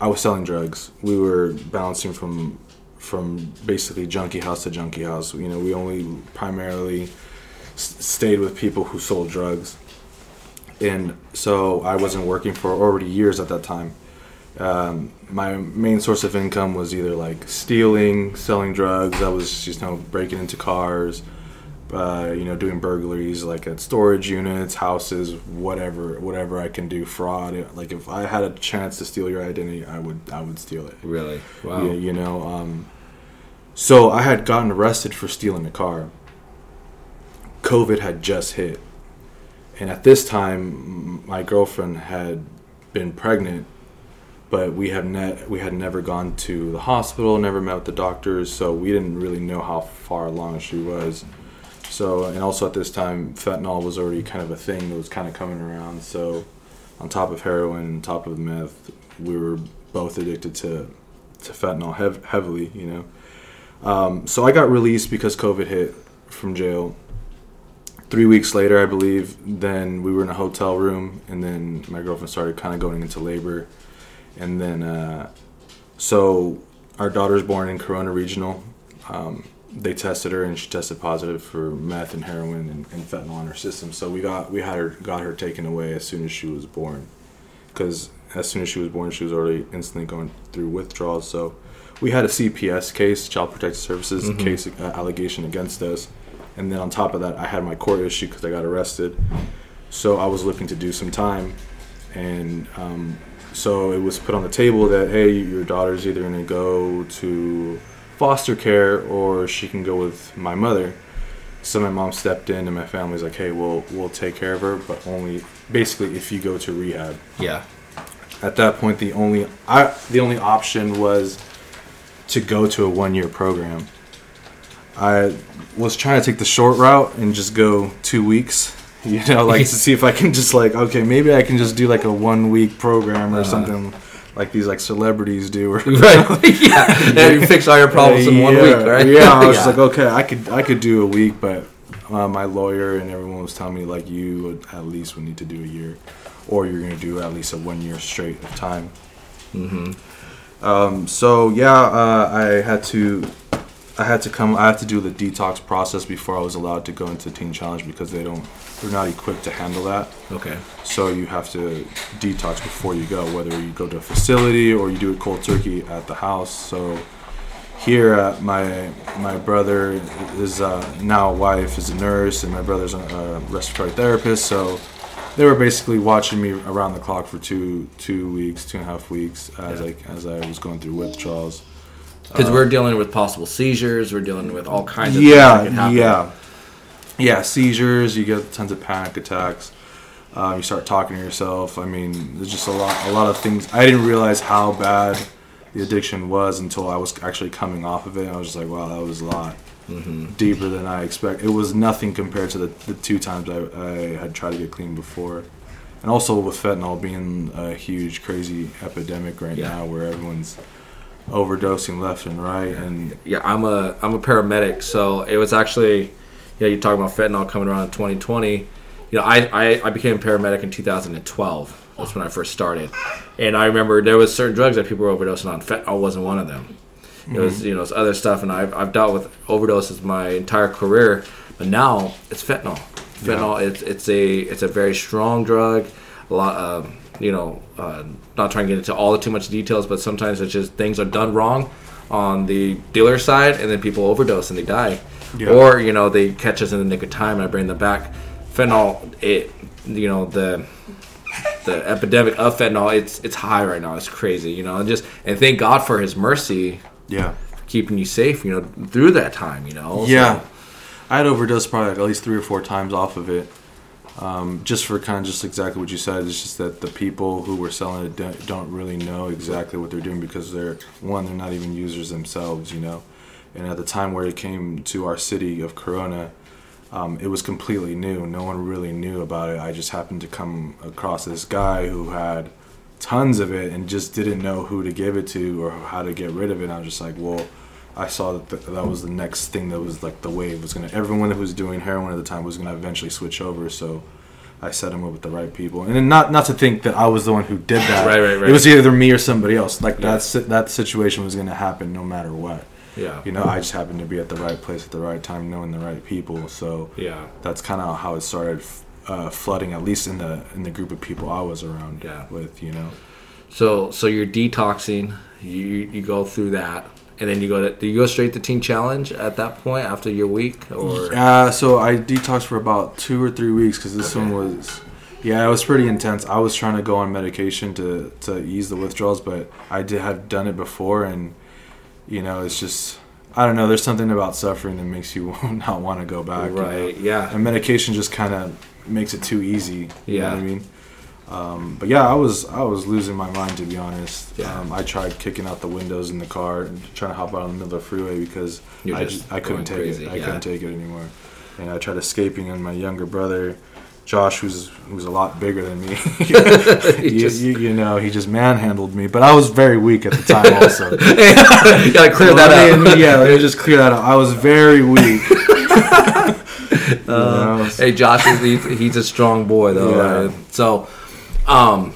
I was selling drugs. We were bouncing from from basically junkie house to junkie house. You know, we only primarily s- stayed with people who sold drugs and so I wasn't working for already years at that time. Um, my main source of income was either like stealing, selling drugs. I was just you know breaking into cars, uh, you know doing burglaries like at storage units, houses, whatever, whatever I can do. Fraud. Like if I had a chance to steal your identity, I would I would steal it. Really? Wow. Yeah, you know. Um, so I had gotten arrested for stealing a car. COVID had just hit, and at this time, my girlfriend had been pregnant, but we had ne- we had never gone to the hospital, never met with the doctors, so we didn't really know how far along she was. So, and also at this time, fentanyl was already kind of a thing that was kind of coming around. So, on top of heroin, on top of meth, we were both addicted to to fentanyl hev- heavily, you know. Um, so I got released because COVID hit from jail. Three weeks later, I believe, then we were in a hotel room, and then my girlfriend started kind of going into labor, and then uh, so our daughter's born in Corona Regional. Um, they tested her, and she tested positive for meth and heroin and, and fentanyl in her system. So we got we had her got her taken away as soon as she was born, because as soon as she was born, she was already instantly going through withdrawals. So we had a CPS case, Child Protective Services case uh, allegation against us, and then on top of that, I had my court issue because I got arrested. So I was looking to do some time, and um, so it was put on the table that hey, your daughter's either going to go to foster care or she can go with my mother. So my mom stepped in, and my family's like, hey, we'll we'll take care of her, but only basically if you go to rehab Yeah. at that point the only I, the only option was to go to a one year program. I was trying to take the short route and just go two weeks. You know, like to see if I can just like okay, maybe I can just do like a one week program or something like these like celebrities do. Or, Right. yeah. And you fix all your problems in one yeah, week, right? Yeah, I was just like, okay, I could I could do a week, but uh, my lawyer and everyone was telling me like you would at least would need to do a year, or you're gonna do at least a one year straight of time. Mm-hmm. Um, so yeah, uh, I had to. I had to come. I had to do the detox process before I was allowed to go into Teen Challenge because they don't. They're not equipped to handle that. Okay. So you have to detox before you go, whether you go to a facility or you do it cold turkey at the house. So here, uh, my my brother is uh, now a wife is a nurse, and my brother's a, a respiratory therapist. So they were basically watching me around the clock for two two weeks, two and a half weeks, as Yeah. I as I was going through withdrawals. Because we're dealing with possible seizures. We're dealing with all kinds of yeah, things that can happen. yeah, yeah. Seizures. You get tons of panic attacks. Um, you start talking to yourself. I mean, there's just a lot, a lot of things. I didn't realize how bad the addiction was until I was actually coming off of it. I was just like, wow, that was a lot deeper than I expect. It was nothing compared to the, the two times I, I had tried to get clean before. and also with fentanyl being a huge, crazy epidemic right Yeah. now, where everyone's overdosing left and right, and yeah, I'm a I'm a paramedic, so it was actually, yeah, you're talking about fentanyl coming around in 2020. You know, I, I, I became a paramedic in 2012. That's when I first started, and I remember there was certain drugs that people were overdosing on. Fentanyl wasn't one of them. It was you know it's other stuff, and I've, I've dealt with overdoses my entire career, but now it's fentanyl. Fentanyl, it's it's a it's a very strong drug. A lot, um, you know, uh, not trying to get into all the too much details, but sometimes it's just things are done wrong on the dealer side, and then people overdose and they die, Yeah. or you know they catch us in the nick of time and I bring them back. Fentanyl, it you know the the epidemic of fentanyl, it's it's high right now. It's crazy, you know, and just and thank God for His mercy yeah, keeping you safe, you know, through that time, you know. So- yeah. I had overdosed probably like at least three or four times off of it. Um, just for kind of just exactly what you said. It's just that the people who were selling it don't, really know exactly what they're doing because they're one, they're not even users themselves, you know. And at the time where it came to our city of Corona, um, it was completely new. No one really knew about it. I just happened to come across this guy who had tons of it and just didn't know who to give it to or how to get rid of it. And I was just like, well, I saw that th- that was the next thing that was like the wave was gonna. Everyone who was doing heroin at the time was gonna eventually switch over. So I set him up with the right people, and then not not to think that I was the one who did that. Right, right, right. It was either me or somebody else. Like Yeah. that that situation was gonna happen no matter what. Yeah. You know, I just happened to be at the right place at the right time, knowing the right people. So Yeah. that's kind of how it started uh, flooding, at least in the in the group of people I was around Yeah. with. You know. So so you're detoxing. You you go through that, and then you go to do you go straight to Teen Challenge at that point after your week or Uh, so I detoxed for about two or three weeks because this Okay. one was, yeah, it was pretty intense. I was trying to go on medication to to ease the withdrawals, but I did have done it before, and you know, it's just I don't know. There's something about suffering that makes you not want to go back. you know? right? Yeah. And medication just kind of makes it too easy. You know Yeah. what I mean? Um, but yeah, I was I was losing my mind to be honest. Yeah. Um, I tried kicking out the windows in the car and trying to hop out in the middle of the freeway because You're I just I couldn't take crazy, it. I yeah. couldn't take it anymore. And I tried escaping, and my younger brother, Josh, who's who's a lot bigger than me, He you, just- you, you know, he just manhandled me. But I was very weak at the time, also. you gotta clear that out. Mean, yeah, let me just clear that out. I was very weak. You know, Hey, Josh, he's, he's a strong boy though. Yeah. right? So, um,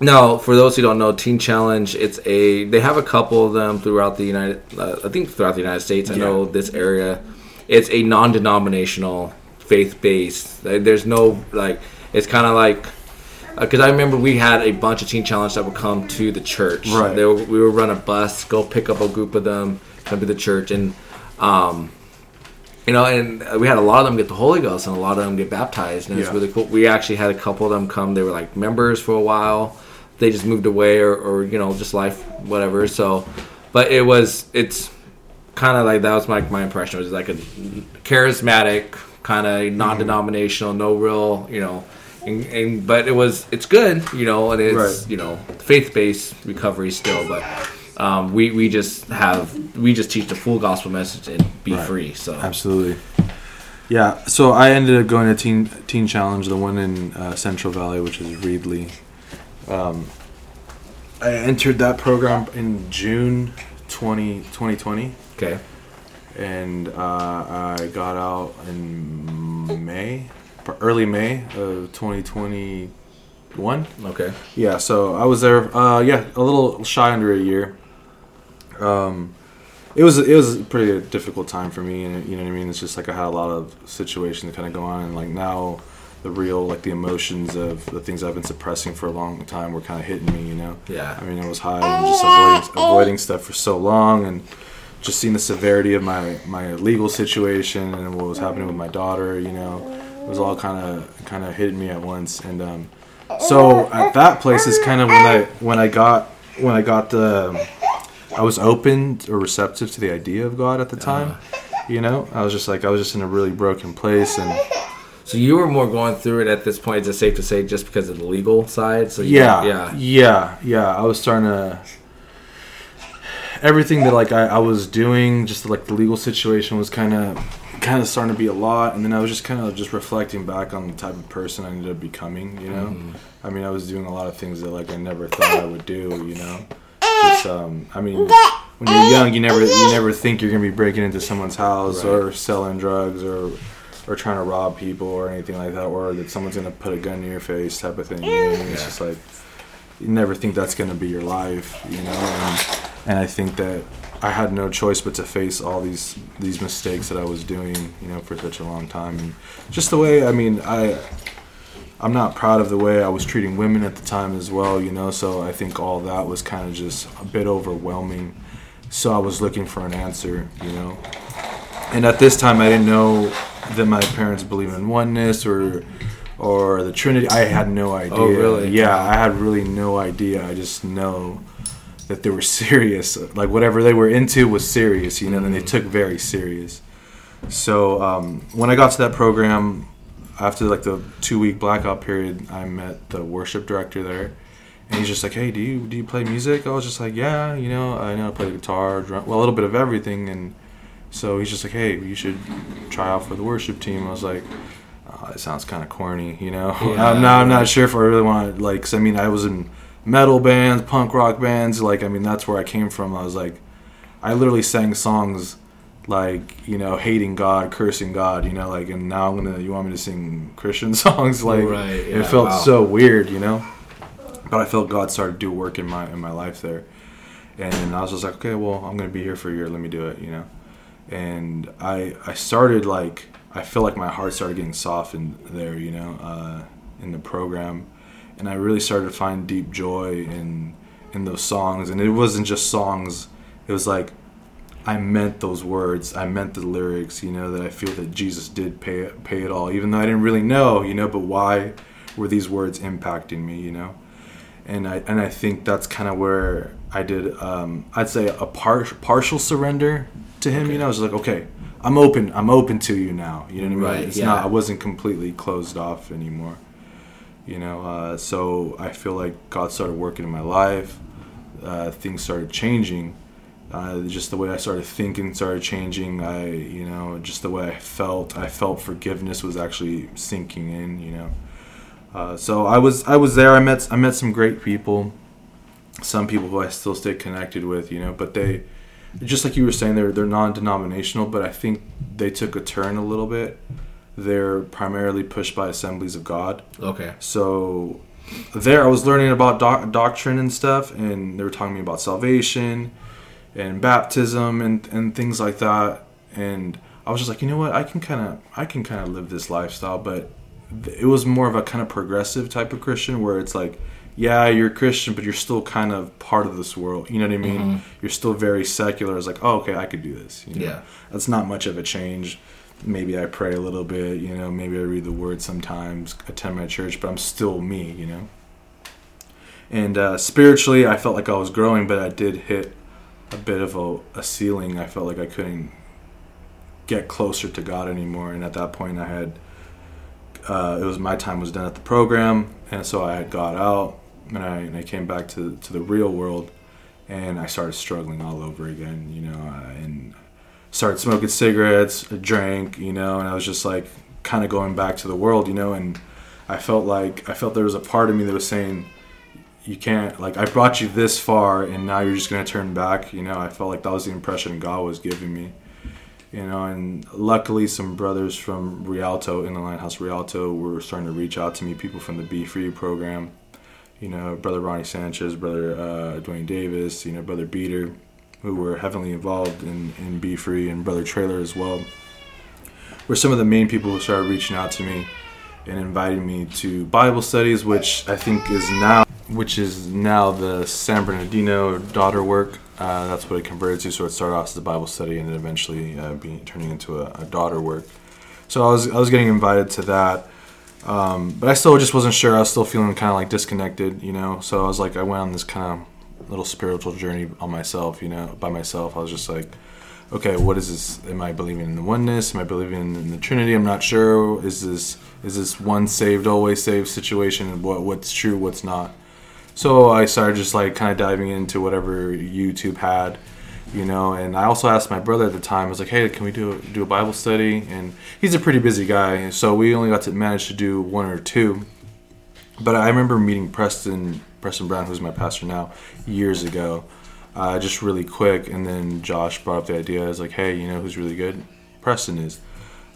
no, for those who don't know, Teen Challenge, it's a they have a couple of them throughout the United, uh, I think throughout the United States. I Yeah. know this area. It's a non-denominational, faith-based. There- There's no like, it's kind of like. Because I remember we had a bunch of Teen Challenge that would come to the church. Right. They, would- we would run a bus, go pick up a group of them, come to the church, and um, you know, and we had a lot of them get the Holy Ghost, and a lot of them get baptized, and it's Yeah. really cool. We actually had a couple of them come. They were like members for a while. They just moved away, or, or you know, just life, whatever. So, but it was, it's kind of like that was my my impression. It was like a charismatic, kind of mm-hmm. non-denominational, no real, you know. And, and but it was it's good, you know, and it's Right. you know faith-based recovery still, but um, we we just have we just teach the full gospel message and be Right. free. So Absolutely. Yeah, so I ended up going to Teen Teen Challenge, the one in uh, Central Valley, which is Reedley. Um, I entered that program in June 20, 2020, okay, and uh, I got out in May, early May of 2021. okay, Yeah, so I was there. Uh, yeah, a little shy under a year. Um, it was it was a pretty difficult time for me, and you know what I mean. It's just like I had a lot of situations that kind of go on, and like now, the real like the emotions of the things I've been suppressing for a long time were kind of hitting me. You know. Yeah. I mean, I was high and just avoiding avoiding stuff for so long, and just seeing the severity of my my legal situation and what was happening with my daughter. You know, it was all kind of kind of hitting me at once, and um, so at that place is kind of when I when I got when I got the I was open or receptive to the idea of God at the time. You know, I was just like I was just in a really broken place, and So you were more going through it at this point. Is it safe to say just because of the legal side? So yeah, yeah, yeah, yeah. I was starting to everything that like I, I was doing, just like the legal situation was kind of kind of starting to be a lot. And then I was just kind of just reflecting back on the type of person I ended up becoming. You know, Mm-hmm. I mean, I was doing a lot of things that like I never thought I would do. You know, just um, I mean, when you're young, you never you never think you're gonna be breaking into someone's house Right. or selling drugs or or trying to rob people or anything like that, or that someone's gonna put a gun in your face type of thing. You know? and It's just like you never think that's gonna be your life, you know. And, and I think that I had no choice but to face all these these mistakes that I was doing, you know, for such a long time, and just the way I mean, I I'm not proud of the way I was treating women at the time as well, you know. So I think all that was kind of just a bit overwhelming. So I was looking for an answer, you know. And at this time, I didn't know that my parents believe in oneness or or the Trinity. I had no idea. Oh, really? Yeah, I had really no idea. I just know that they were serious. Like whatever they were into was serious, you know. And they took very serious. So um, when I got to that program, after like the two week blackout period, I met the worship director there, and he's just like, "Hey, do you do you play music?" I was just like, "Yeah, you know, I know I play guitar, drum, well, a little bit of everything." And so he's just like, "Hey, you should try out for the worship team." I was like, oh, "It sounds kind of corny, you know." Yeah, I'm not I'm not sure if I really want to like. 'cause, I mean, I was in metal bands, punk rock bands. Like, I mean, that's where I came from. I was like, I literally sang songs like you know hating God, cursing God, you know, like and now I'm gonna you want me to sing Christian songs like Right, it felt wow. so weird, you know. But I felt God started to do work in my in my life there, and I was just like, okay, well I'm gonna be here for a year, let me do it, you know. And I I started like I feel like my heart started getting softened there, you know, uh, in the program, and I really started to find deep joy in in those songs, and it wasn't just songs, it was like I meant those words. I meant the lyrics. You know that I feel that Jesus did pay pay it all, even though I didn't really know. You know, but why were these words impacting me? You know, and I and I think that's kind of where I did. Um, I'd say a par- partial surrender to Him. You know, I was like, okay, I'm open. I'm open to you now. You know what I mean? Right, It's yeah. not. I wasn't completely closed off anymore. You know, uh, so I feel like God started working in my life. Uh, things started changing uh, just the way I started thinking started changing. I, you know, just the way I felt. I felt forgiveness was actually sinking in. You know, uh, so I was I was there. I met I met some great people, some people who I still stay connected with. You know, but they, just like you were saying, they're they're non-denominational. But I think they took a turn a little bit. They're primarily pushed by Assemblies of God. Okay. So there, I was learning about doc- doctrine and stuff, and they were talking to me about salvation and baptism and and things like that. And I was just like, you know what, I can kind of I can kind of live this lifestyle, but it was more of a kind of progressive type of Christian where it's like. Yeah, you're a Christian, but you're still kind of part of this world. You know what I mean? You're still very secular. It's like, oh, okay, I could do this. You know? Yeah. that's not much of a change. Maybe I pray a little bit, you know, maybe I read the word sometimes, attend my church, but I'm still me, you know. And uh, spiritually, I felt like I was growing, but I did hit a bit of a, a ceiling. I felt like I couldn't get closer to God anymore. And at that point, I had uh, it was my time was done at the program, and so I had got out, and I, and I came back to to the real world, and I started struggling all over again, you know, uh, and started smoking cigarettes, drank, you know, and I was just like kind of going back to the world, you know, and I felt like I felt there was a part of me that was saying, you can't like I brought you this far, and now you're just gonna turn back, you know. I felt like that was the impression God was giving me you know? And luckily some brothers from rialto in the lighthouse rialto were starting to reach out to me people from the be free program you know? Brother ronnie sanchez brother uh, dwayne davis you know? Brother beater who were heavily involved in, in be free and brother trailer as well were some of the main people who started reaching out to me and inviting me to bible studies which i think is now which is now the san bernardino daughter work uh, that's what it converted to. So it started off as a Bible study, and then eventually uh, being turning into a, a daughter work. So I was I was getting invited to that, um, but I still just wasn't sure. I was still feeling kind of like disconnected, you know. So I was like, I went on this kind of little spiritual journey on myself, you know, by myself. I was just like, okay, what is this? Am I believing in the oneness? Am I believing in the Trinity? I'm not sure. Is this is this one saved always saved situation? What what's true? What's not? So I started just like kind of diving into whatever YouTube had, you know. And I also asked my brother at the time. I was like, "Hey, can we do a, do a Bible study?" And he's a pretty busy guy, so we only got to manage to do one or two. But I remember meeting Preston Preston Brown, who's my pastor now, years ago, uh, just really quick. And then Josh brought up the idea. I was like, "Hey, you know who's really good? Preston is.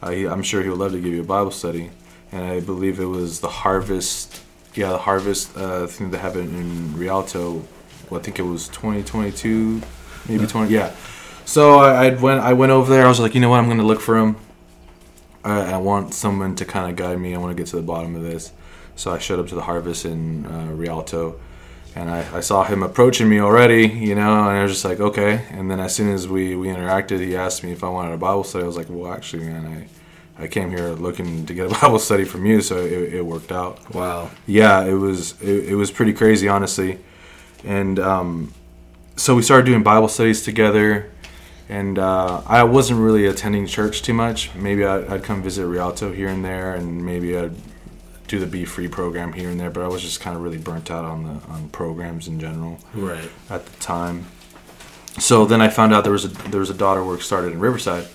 Uh, he, I'm sure he would love to give you a Bible study." And I believe it was the Harvest, yeah, the Harvest uh, thing that happened in Rialto. Well, I think it was 2022, maybe 20. Yeah. So I, I went. I went over there. I was like, you know what? I'm going to look for him. I, I want someone to kind of guide me. I want to get to the bottom of this. So I showed up to the Harvest in uh, Rialto, and I, I saw him approaching me already, you know, and I was just like, okay. And then as soon as we, we interacted, he asked me if I wanted a Bible study. I was like, well, actually, man, I, I came here looking to get a Bible study from you, so it, it worked out. Wow. Yeah, it was it, it was pretty crazy, honestly. And um, so we started doing Bible studies together. And uh, I wasn't really attending church too much. Maybe I'd, I'd come visit Rialto here and there, and maybe I'd do the Be Free program here and there. But I was just kind of really burnt out on the on programs in general Right. at the time. So then I found out there was a there was a daughter work started in Riverside.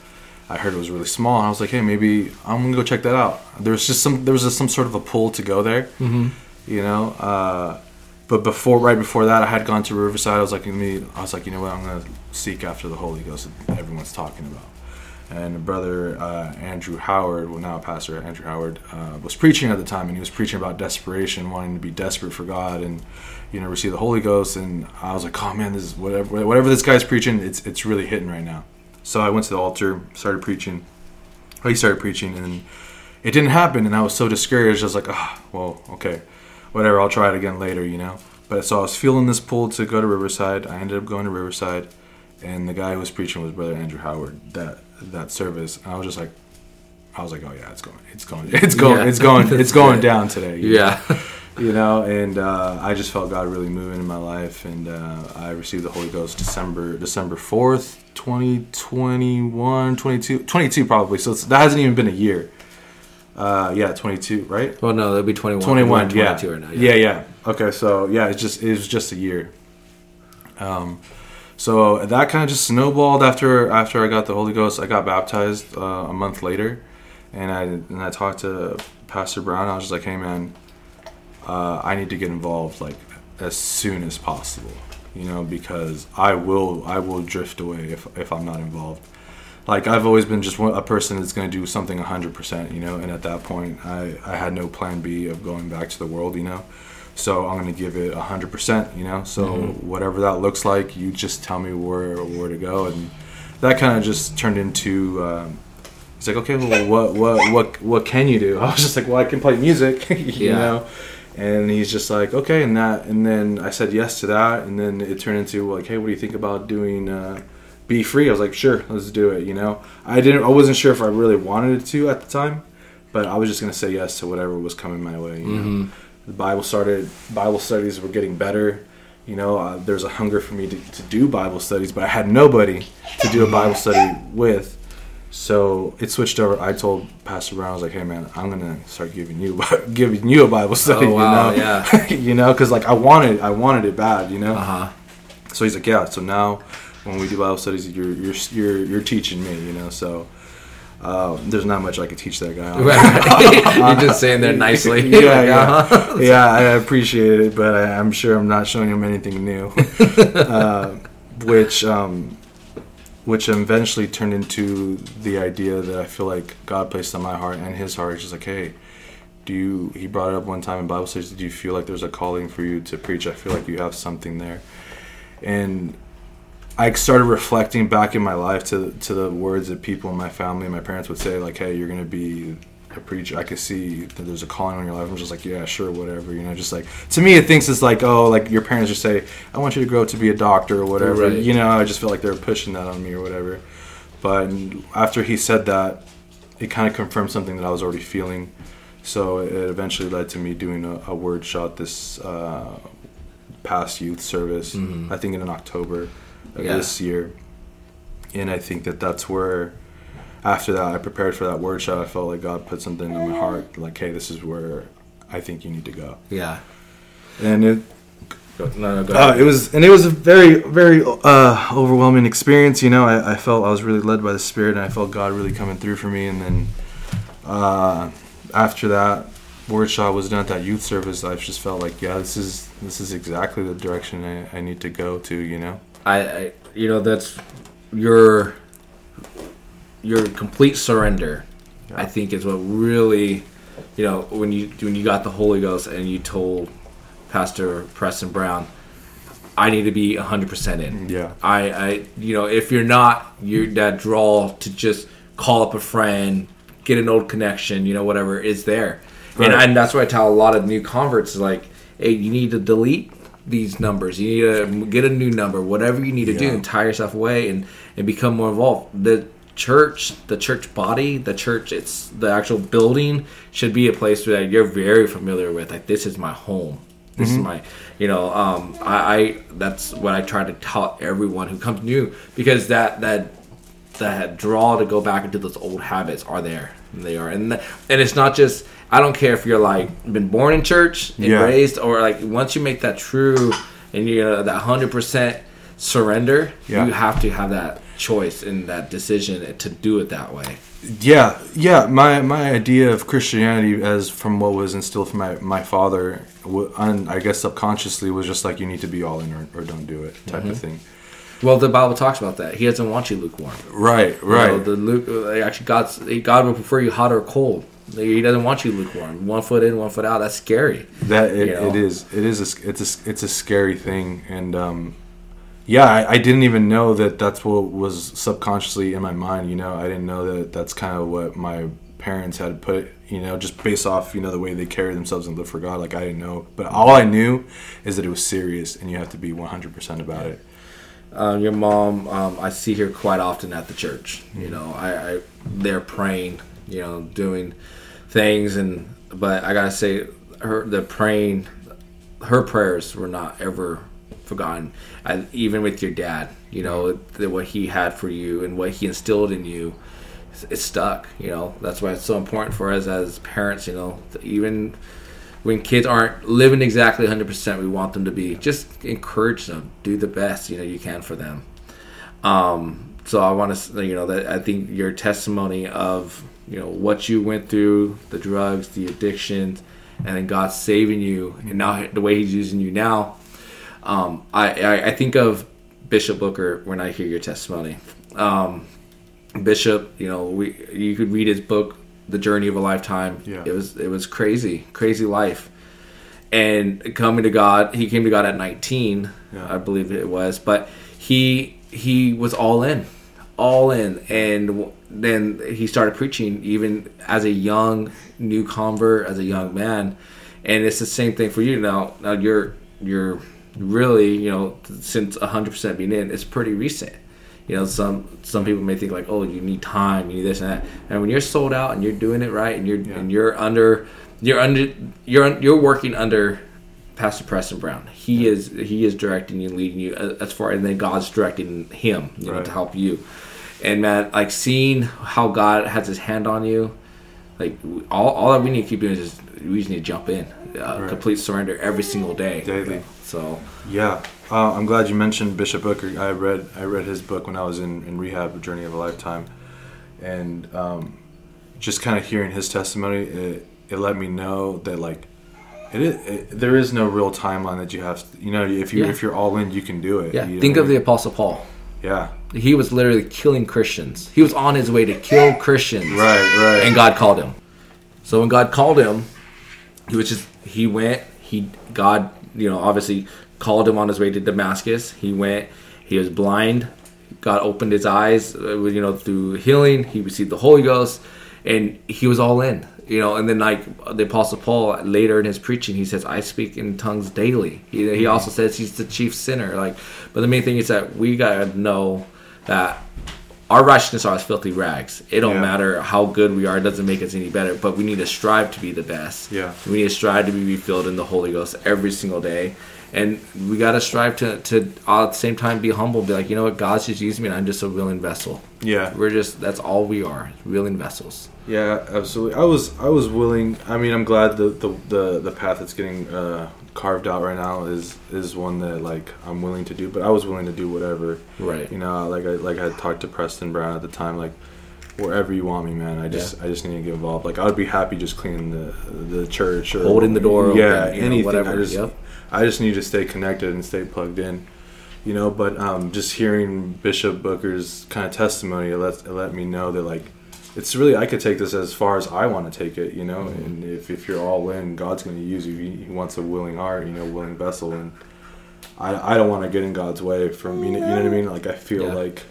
I heard it was really small, and I was like, hey, maybe I'm gonna go check that out. There was just some there was just some sort of a pull to go there, Mm-hmm. you know. Uh, but before right before that, I had gone to Riverside. I was like, me, I was like, you know what, I'm gonna seek after the Holy Ghost that everyone's talking about. And brother uh, Andrew Howard, well now pastor Andrew Howard, uh, was preaching at the time, and he was preaching about desperation, wanting to be desperate for God, and you know receive the Holy Ghost. And I was like, oh man, this is whatever whatever this guy's preaching, it's it's really hitting right now. So I went to the altar, started preaching. He started preaching, and it didn't happen, and I was so discouraged. I was like, ah, well, okay, whatever. I'll try it again later, you know. But so I was feeling this pull to go to Riverside. I ended up going to Riverside, and the guy who was preaching was Brother Andrew Howard. That that service, and I was just like, I was like, oh yeah, it's going, it's going, it's going, Yeah. it's going, it's going down today. Yeah. You know and uh, i just felt god really moving in my life and uh, i received the holy ghost december december 4th 2021 22 22 probably so it's, that hasn't even been a year. Uh, yeah 22 right? Well, no, that'd be 21. 21 We're yeah. 22 right now. yeah. Yeah okay so yeah it's just it was just a year. Um so that kind of just snowballed after after i got the holy ghost. I got baptized uh, a month later and i and i talked to pastor brown. I was just like hey man uh, i need to get involved like as soon as possible you know because i will i will drift away if if i'm not involved like I've always been just one, a person that's going to do something 100%, you know, and at that point I, I had no plan B of going back to the world, you know. So I'm going to give it 100%, you know. So whatever that looks like, you just tell me where where to go and that kind of just turned into um, it's like okay, well what what what what can you do? I was just like, well, I can play music, you Yeah. know. And he's just like, okay, and that, and then I said yes to that, and then it turned into like, hey, what do you think about doing uh, be free? I was like, sure, let's do it. You know, I didn't, I wasn't sure if I really wanted to at the time, but I was just gonna say yes to whatever was coming my way. You know, the Bible started, Bible studies were getting better. You know, uh, there's a hunger for me to, to do Bible studies, but I had nobody to do a Bible study with. So it switched over. I told Pastor Brown, I was like, "Hey, man, I'm gonna start giving you giving you a Bible study." Oh, wow, you know? yeah. you know, because like I wanted, I wanted it bad, you know. Uh huh. So he's like, "Yeah." So now, when we do Bible studies, you're you're you're, you're teaching me, you know. So uh, there's not much I could teach that guy. on. You're just saying there nicely. yeah, yeah, Uh-huh. yeah. I appreciate it, but I, I'm sure I'm not showing him anything new. uh, which, um, which eventually turned into the idea that I feel like God placed on my heart and His heart. It's just like, hey, do you? He brought it up one time in Bible studies. Do you feel like there's a calling for you to preach? I feel like you have something there, and I started reflecting back in my life to to the words that people in my family and my parents would say, like, "Hey, you're gonna be a preacher." I could see that there's a calling on your life. I'm just like, "Yeah, sure, whatever." You know, just like to me, it thinks it's like, oh, like your parents just say, "I want you to grow up to be a doctor or whatever." Right. You know, I just feel like they're pushing that on me or whatever. But after he said that, it kind of confirmed something that I was already feeling. So it eventually led to me doing a, a word shot this uh, past youth service. Mhm. I think in October of Yeah. this year, and I think that that's where. After that, I prepared for that word shot. I felt like God put something in my heart, like, "Hey, this is where I think you need to go." Yeah. And it, no, no, uh, it was, and it was a very, very uh, overwhelming experience. You know, I, I felt I was really led by the Spirit, and I felt God really coming through for me. And then uh, after that word workshop was done at that youth service, I just felt like, yeah, this is this is exactly the direction I, I need to go to. You know, I, I, you know, that's your your complete surrender. I think is what really, you know, when you when you got the Holy Ghost and you told Pastor Preston Brown, I need to be hundred percent in. Mm, yeah. I, I, you know, if you're not, you're that draw to just call up a friend, get an old connection, you know, whatever is there, and, Right. and that's why I tell a lot of new converts like, hey, you need to delete these numbers. You need to get a new number, whatever you need to do, and tie yourself away and and become more involved. The church, the church body, the church, it's the actual building should be a place that you're very familiar with. Like this is my home. This is my, you know, um, I, I that's what I try to tell everyone who comes new because that that that draw to go back into those old habits are there. They are, and th- and it's not just. I don't care if you're like been born in church and Yeah. raised, or like once you make that true and you're that hundred percent surrender, Yeah. you have to have that choice in that decision to do it that way. Yeah, yeah. My my idea of Christianity, as from what was instilled from my my father, and I guess subconsciously, was just like you need to be all in or, or don't do it type of thing. Well, the Bible talks about that. He doesn't want you lukewarm. Right, You right. know, the luke, uh, actually, God's God would prefer you hot or cold. He doesn't want you lukewarm. One foot in, one foot out. That's scary. That it, you know? it is. It is. A, it's a. It's a scary thing, and um, yeah, I, I didn't even know that that's what was subconsciously in my mind. You know, I didn't know that that's kind of what my parents had put. You know, just based off you know the way they carry themselves and live for God. Like I didn't know, but all I knew is that it was serious, and you have to be one hundred percent about it. um, your mom um, i see her quite often at the church you know I, I they're praying you know doing things and but i gotta say her the praying her prayers were not ever forgotten and even with your dad you know the, what he had for you and what he instilled in you it's stuck you know? That's why it's so important for us as parents you know even when kids aren't living exactly 100% we want them to be. Just encourage them. Do the best you know you can for them. Um, so i want to you know that i think your testimony of you know what you went through the drugs the addictions and then god saving you and now the way he's using you now um, I, I i think of bishop booker when i hear your testimony. Um, bishop you know we you could read his book the journey of a lifetime. Yeah. it was it was crazy crazy life. And coming to god he came to god at 19 Yeah. i believe it was but he he was all in all in. And then he started preaching even as a young new convert as a young man. And it's the same thing for you. Now now you're you're really you know since 100% being in it's pretty recent you know some some people may think like oh you need time you need this and that and when you're sold out and you're doing it right and you're and you're under you're under you're you're working under Pastor Preston Brown. He is he is directing you, leading you uh, as far, and then God's directing him, you know, to help you. And man, like seeing how God has His hand on you, like all, all that we need to keep doing is just, we just need to jump in, uh, Right. complete surrender every single day, Daily. So Yeah, uh, I'm glad you mentioned Bishop Booker. I read I read his book when I was in, in rehab, A Journey of a Lifetime, and um, just kind of hearing his testimony, it, it let me know that like it, is, it there is no real timeline that you have. To, you know, if you Yeah. if you're all in, you can do it. yeah, you think of the Apostle Paul. yeah, He was literally killing Christians. He was on his way to kill Christians. right, right, and God called him. So when God called him, he was just he went. He God, you know, obviously called him on his way to Damascus. He went. He was blind. God opened his eyes, uh, you know, through healing. He received the Holy Ghost, and he was all in, you know. And then like the Apostle Paul later in his preaching, he says, "I speak in tongues daily." He, he also says he's the chief sinner. Like, but the main thing is that we gotta know that our righteousness are as filthy rags. It don't Yeah. matter how good we are; it doesn't make us any better. But we need to strive to be the best. Yeah. we need to strive to be refilled in the Holy Ghost every single day. and we got to strive to to all at the same time be humble. Be like, you know what, God's just using me, and I'm just a willing vessel. Yeah, We're just that's all we are, willing vessels. Yeah, absolutely. I was I was willing. I mean, I'm glad the the the, the path that's getting uh, carved out right now is is one that like I'm willing to do. But I was willing to do whatever. Right. You know, like I like I talked to Preston Brown at the time, like wherever you want me, man. I just I just need to get involved. Like I would be happy just cleaning the the church or Holding the door Yeah, open, you know, anything. whatever. I just Yep. I just need to stay connected and stay plugged in. You know, but um, just hearing Bishop Booker's kind of testimony, it let, it let me know that like it's really I could take this as far as I want to take it, you know. Mm-hmm. And if, if you're all in, God's going to use you. He, he wants a willing heart, you know, willing vessel. And I I don't want to get in God's way from you know, you know what I mean. Like I feel Yeah. like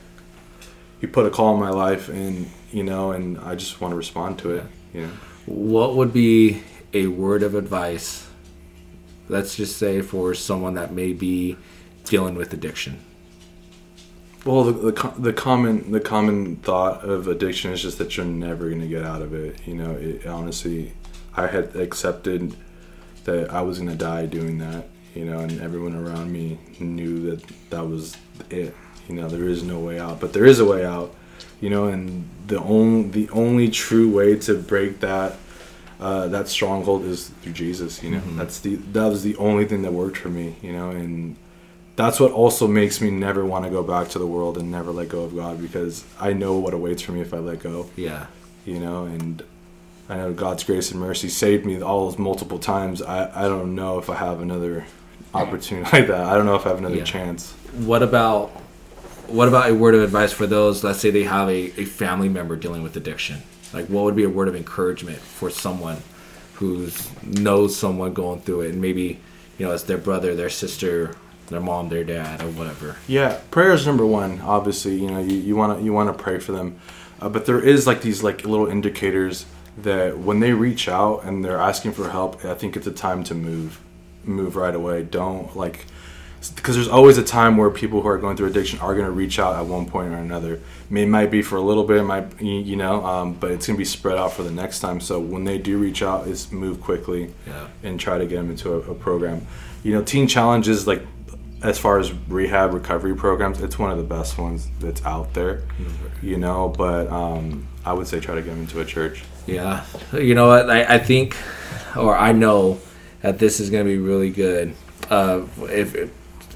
He put a call in my life, and you know, and I just want to respond to it. You know. What would be a word of advice? Let's just say for someone that may be dealing with addiction. Well, the, the the common the common thought of addiction is just that you're never gonna get out of it. You know, it, honestly, I had accepted that I was gonna die doing that. You know, and everyone around me knew that that was it. You know, there is no way out, but there is a way out. You know, and the only the only true way to break that uh, that stronghold is through Jesus. You know, that's the that was the only thing that worked for me. You know, and that's what also makes me never want to go back to the world and never let go of God because I know what awaits for me if I let go, Yeah. you know, and I know God's grace and mercy saved me all those multiple times. I, I don't know if I have another opportunity like that. I don't know if I have another Yeah. chance. What about what about a word of advice for those? Let's say they have a, a family member dealing with addiction. Like, what would be a word of encouragement for someone who knows someone going through it, and maybe you know it's their brother, their sister, their mom, their dad, or whatever. Yeah, prayer is number one. Obviously, you know, you, you want to you want to pray for them, uh, but there is like these like little indicators that when they reach out and they're asking for help, I think it's a time to move, move right away. Don't like because there's always a time where people who are going through addiction are going to reach out at one point or another. I mean, it might be for a little bit, it might you you know, um, but it's going to be spread out for the next time. So when they do reach out, is move quickly Yeah. and try to get them into a, a program. You know, Teen Challenge is like as far as rehab recovery programs, it's one of the best ones that's out there. You know, but um, I would say try to get them into a church. Yeah, you know what? I, I think, or I know that this is going to be really good. Uh, if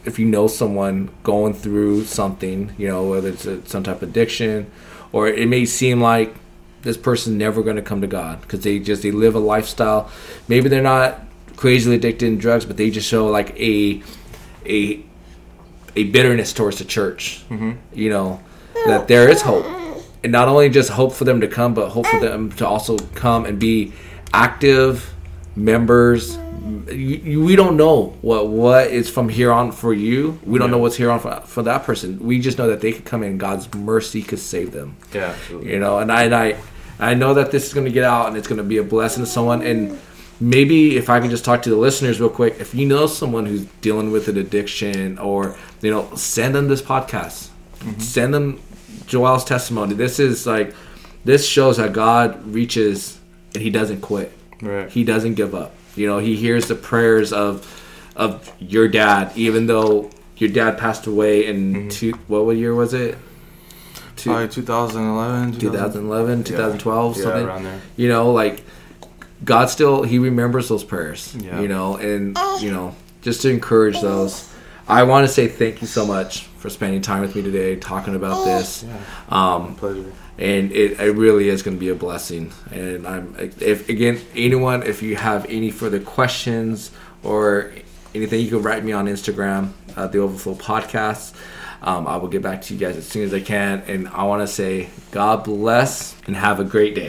if you know someone going through something, you know, whether it's a, some type of addiction, or it may seem like this person's never going to come to God because they just they live a lifestyle. Maybe they're not crazily addicted in drugs, but they just show like a a a bitterness towards the church. Mm-hmm. You know that there is hope, and not only just hope for them to come, but hope for them to also come and be active members. You, you, we don't know what what is from here on for you. We don't know what's here on for, for that person. We just know that they could come in. God's mercy could save them Yeah, you know and I, and I i know that this is going to get out and it's going to be a blessing to someone and maybe if i can just talk to the listeners real quick if you know someone who's dealing with an addiction or you know send them this podcast. Mm-hmm. Send them joel's testimony. This is like this shows that god reaches and he doesn't quit. Right. he doesn't give up. You know he hears the prayers of of your dad even though your dad passed away in mm-hmm. two what year was it? Two- Probably 2011, 2011 2012 Yeah, something. around there. you know like god still he remembers those prayers Yeah. you know and you know just to encourage those. I want to say thank you so much for spending time with me today talking about this. Um, Pleasure. and it, it really is going to be a blessing. And i'm if again anyone if you have any further questions or anything you can write me on instagram at the overflow podcast. Um, i will get back to you guys as soon as i can. And i want to say god bless and have a great day